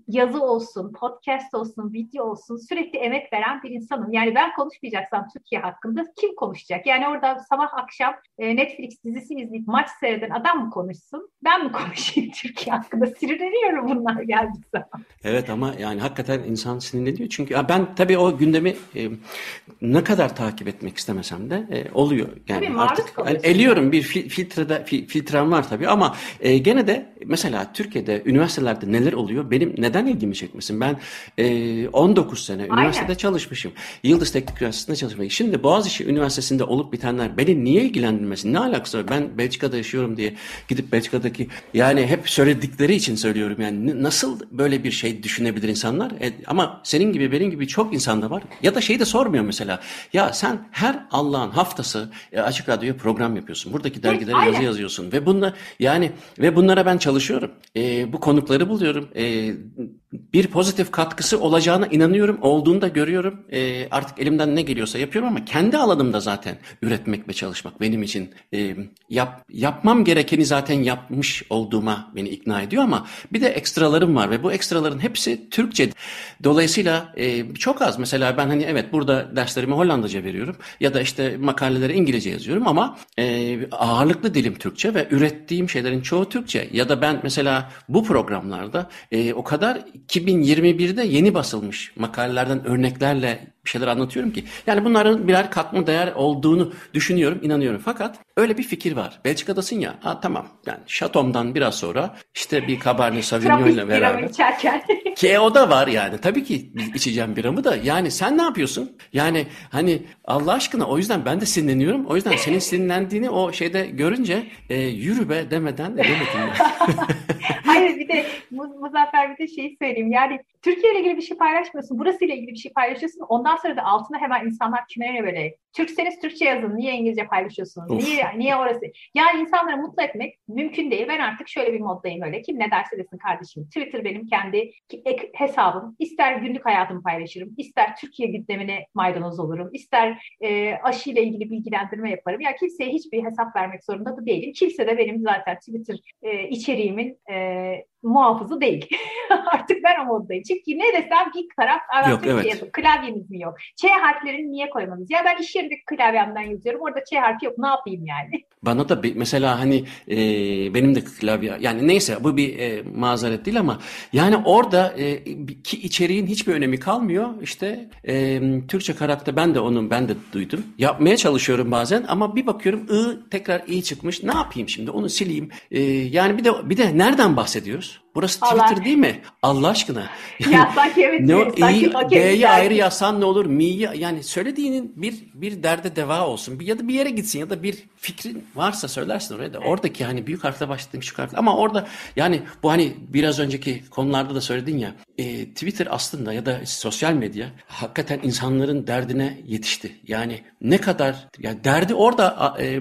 [SPEAKER 2] yazı olsun, podcast olsun, video olsun sürekli emek veren bir insanım. Yani ben konuşmayacaksam Türkiye hakkında kim konuşacak? Yani orada sabah akşam e, Netflix dizisi izleyip maç seyreden adam mı konuşsun? Ben mi konuşayım hakkında? Sinirleniyorum bunlar geldiği zaman.
[SPEAKER 1] Evet ama yani hakikaten insan sinirleniyor. Çünkü ben tabii o gündemi e, ne kadar takip etmek istemesem de e, oluyor. Yani tabii, artık yani, eliyorum bir fil, filtrede fil, filtrem var tabii ama e, gene de mesela Türkiye'de üniversitelerde neler oluyor benim neden ilgimi çekmesin? Ben e, 19 sene Aynen. üniversitede çalışmışım. Yıldız Teknik Üniversitesi'nde çalışmışım. Şimdi Boğaziçi Üniversitesi'nde olup bitenler beni niye ilgilendirmesin? Ne alakası var? Ben Belçika'da yaşıyorum diye gidip Belçika'daki yani hep söyledikleri için söylüyorum yani nasıl böyle bir şey düşünebilir insanlar? E, ama senin gibi benim gibi çok insan da var. Ya da şeyi de sormuyor mesela. Ya sen her Allah'ın haftası e, açık radyoya program yapıyorsun. Buradaki dergilere Aynen. yazı yazıyorsun ve bunla yani ve bunlara ben çalışıyorum. E, bu konukları buluyorum. E, bir pozitif katkısı olacağına inanıyorum. Olduğunu da görüyorum. E, artık elimden ne geliyorsa yapıyorum ama kendi alanımda zaten üretmek ve çalışmak benim için e, yap, yapmam gerekeni zaten yapmış olduğuma beni ikna ediyor ama bir de ekstralarım var ve bu ekstraların hepsi Türkçe. Dolayısıyla e, çok az. Mesela ben hani evet burada derslerimi Hollandaca veriyorum ya da işte makaleleri İngilizce yazıyorum ama e, ağırlıklı dilim Türkçe ve ürettiğim şeylerin çoğu Türkçe. Ya da ben mesela bu programlarda e, o kadar 2021'de yeni basılmış makalelerden örneklerle bir şeyler anlatıyorum ki. Yani bunların birer katma değer olduğunu düşünüyorum, inanıyorum. Fakat öyle bir fikir var. Belçika'dasın ya, ha, tamam yani Şatom'dan biraz sonra işte bir Cabernet Sauvignon ile beraber. ki o da var yani. Tabii ki içeceğim biramı da. Yani sen ne yapıyorsun? Yani hani Allah aşkına o yüzden ben de sinirleniyorum. O yüzden senin sinirlendiğini o şeyde görünce e, yürü be demeden edemedim.
[SPEAKER 2] Hayır bir de Muzaffer bir de şey söyleyeyim. Yani Türkiye ile ilgili bir şey paylaşmıyorsun. Burası ile ilgili bir şey paylaşıyorsun. Ondan sonra da altına hemen insanlar kümene böyle Türkseniz Türkçe yazın. Niye İngilizce paylaşıyorsunuz? Of. Niye niye orası? Yani insanları mutlu etmek mümkün değil. Ben artık şöyle bir moddayım öyle. Kim ne derse desin kardeşim. Twitter benim kendi hesabım. İster günlük hayatımı paylaşırım. ister Türkiye gündemine maydanoz olurum. ister e, aşı ile ilgili bilgilendirme yaparım. Ya kimseye hiçbir hesap vermek zorunda da değilim. Kimse de benim zaten Twitter e, içeriğimin e, muhafızı değil. Artık ben o moddayım. Çünkü ne desem ilk taraf yok, evet. yazıp klavyemiz mi yok? Ç harflerini niye koymanız? Ya ben iş yerindeki klavyemden yazıyorum. Orada Ç harfi yok. Ne yapayım yani?
[SPEAKER 1] Bana da mesela hani e, benim de klavye yani neyse bu bir e, mazeret değil ama yani orada e, ki içeriğin hiçbir önemi kalmıyor. İşte e, Türkçe karakter ben de onun ben de duydum. Yapmaya çalışıyorum bazen ama bir bakıyorum ı tekrar i çıkmış. Ne yapayım şimdi? Onu sileyim. E, yani bir de bir de nereden bahsediyoruz? Burası Allah. Twitter değil mi? Allah aşkına.
[SPEAKER 2] ya sanki evet.
[SPEAKER 1] ne, o, iyi, B'yi ayrı yazsan ne olur? Mi'yi yani söylediğinin bir bir derde deva olsun. Bir, ya da bir yere gitsin ya da bir fikrin varsa söylersin oraya da. Evet. Oradaki hani büyük harfle başladığım küçük harfle. Ama orada yani bu hani biraz önceki konularda da söyledin ya. E, Twitter aslında ya da sosyal medya hakikaten insanların derdine yetişti. Yani ne kadar yani derdi orada e,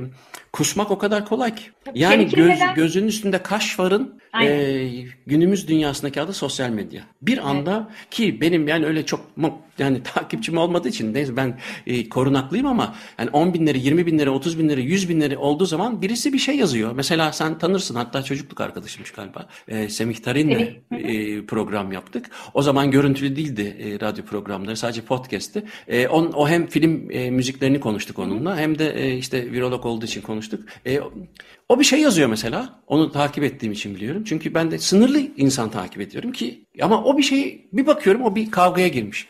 [SPEAKER 1] kusmak o kadar kolay ki. Yani göz, gözünün üstünde kaş varın e, günümüz dünyasındaki adı sosyal medya. Bir anda evet. ki benim yani öyle çok yani takipçim olmadığı için neyse ben e, korunaklıyım ama yani 10 binleri, 20 binleri, 30 binleri, 100 binleri olduğu zaman birisi bir şey yazıyor. Mesela sen tanırsın hatta çocukluk arkadaşımmış galiba. E, Semih Tarin'le e, program yaptık. O zaman görüntülü değildi e, radyo programları sadece podcast'ti. E, on, o hem film e, müziklerini konuştuk onunla hem de e, işte virolog olduğu için konuştuk. E, o bir şey yazıyor mesela. Onu takip ettiğim için biliyorum. Çünkü ben de sınırlı insan takip ediyorum ki Ama o bir şey bir bakıyorum o bir kavgaya girmiş.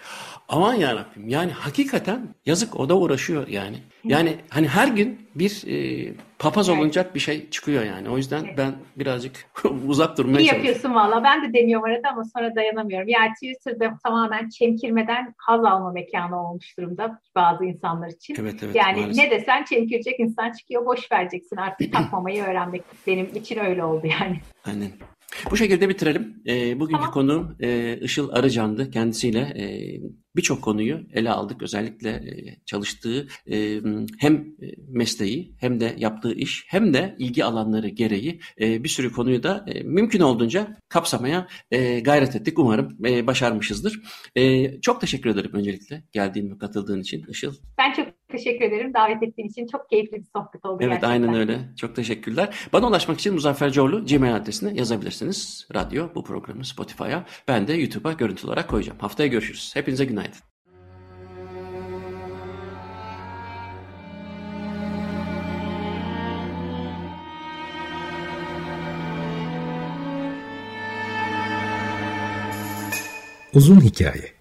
[SPEAKER 1] Aman ya Rabbim yani hakikaten yazık o da uğraşıyor yani. Yani hani her gün bir e, papaz olunacak bir şey çıkıyor yani. O yüzden ben birazcık uzak durmaya
[SPEAKER 2] İyi yapıyorsun valla. Ben de deniyorum arada ama sonra dayanamıyorum. Yani Twitter'da tamamen çemkirmeden haz alma mekanı olmuş durumda bazı insanlar için. Evet, evet, yani maalesef. ne desen çemkirecek insan çıkıyor. Boş vereceksin artık takmamayı öğrenmek. Benim için öyle oldu yani.
[SPEAKER 1] Aynen. Bu şekilde bitirelim. E, bugünkü tamam. konuğum e, Işıl Arıcan'dı. Kendisiyle e, birçok konuyu ele aldık. Özellikle e, çalıştığı e, hem mesleği hem de yaptığı iş hem de ilgi alanları gereği e, bir sürü konuyu da mümkün olduğunca kapsamaya gayret ettik. Umarım başarmışızdır. Çok teşekkür ederim öncelikle geldiğin ve katıldığın için Işıl.
[SPEAKER 2] Ben çok teşekkür ederim davet ettiğin için. Çok keyifli bir sohbet oldu
[SPEAKER 1] evet,
[SPEAKER 2] gerçekten.
[SPEAKER 1] aynen öyle. Çok teşekkürler. Bana ulaşmak için Muzaffer Corlu Gmail adresine yazabilirsiniz. Radyo bu programı Spotify'a. Ben de YouTube'a görüntü olarak koyacağım. Haftaya görüşürüz. Hepinize günaydın.
[SPEAKER 3] Uzun Hikaye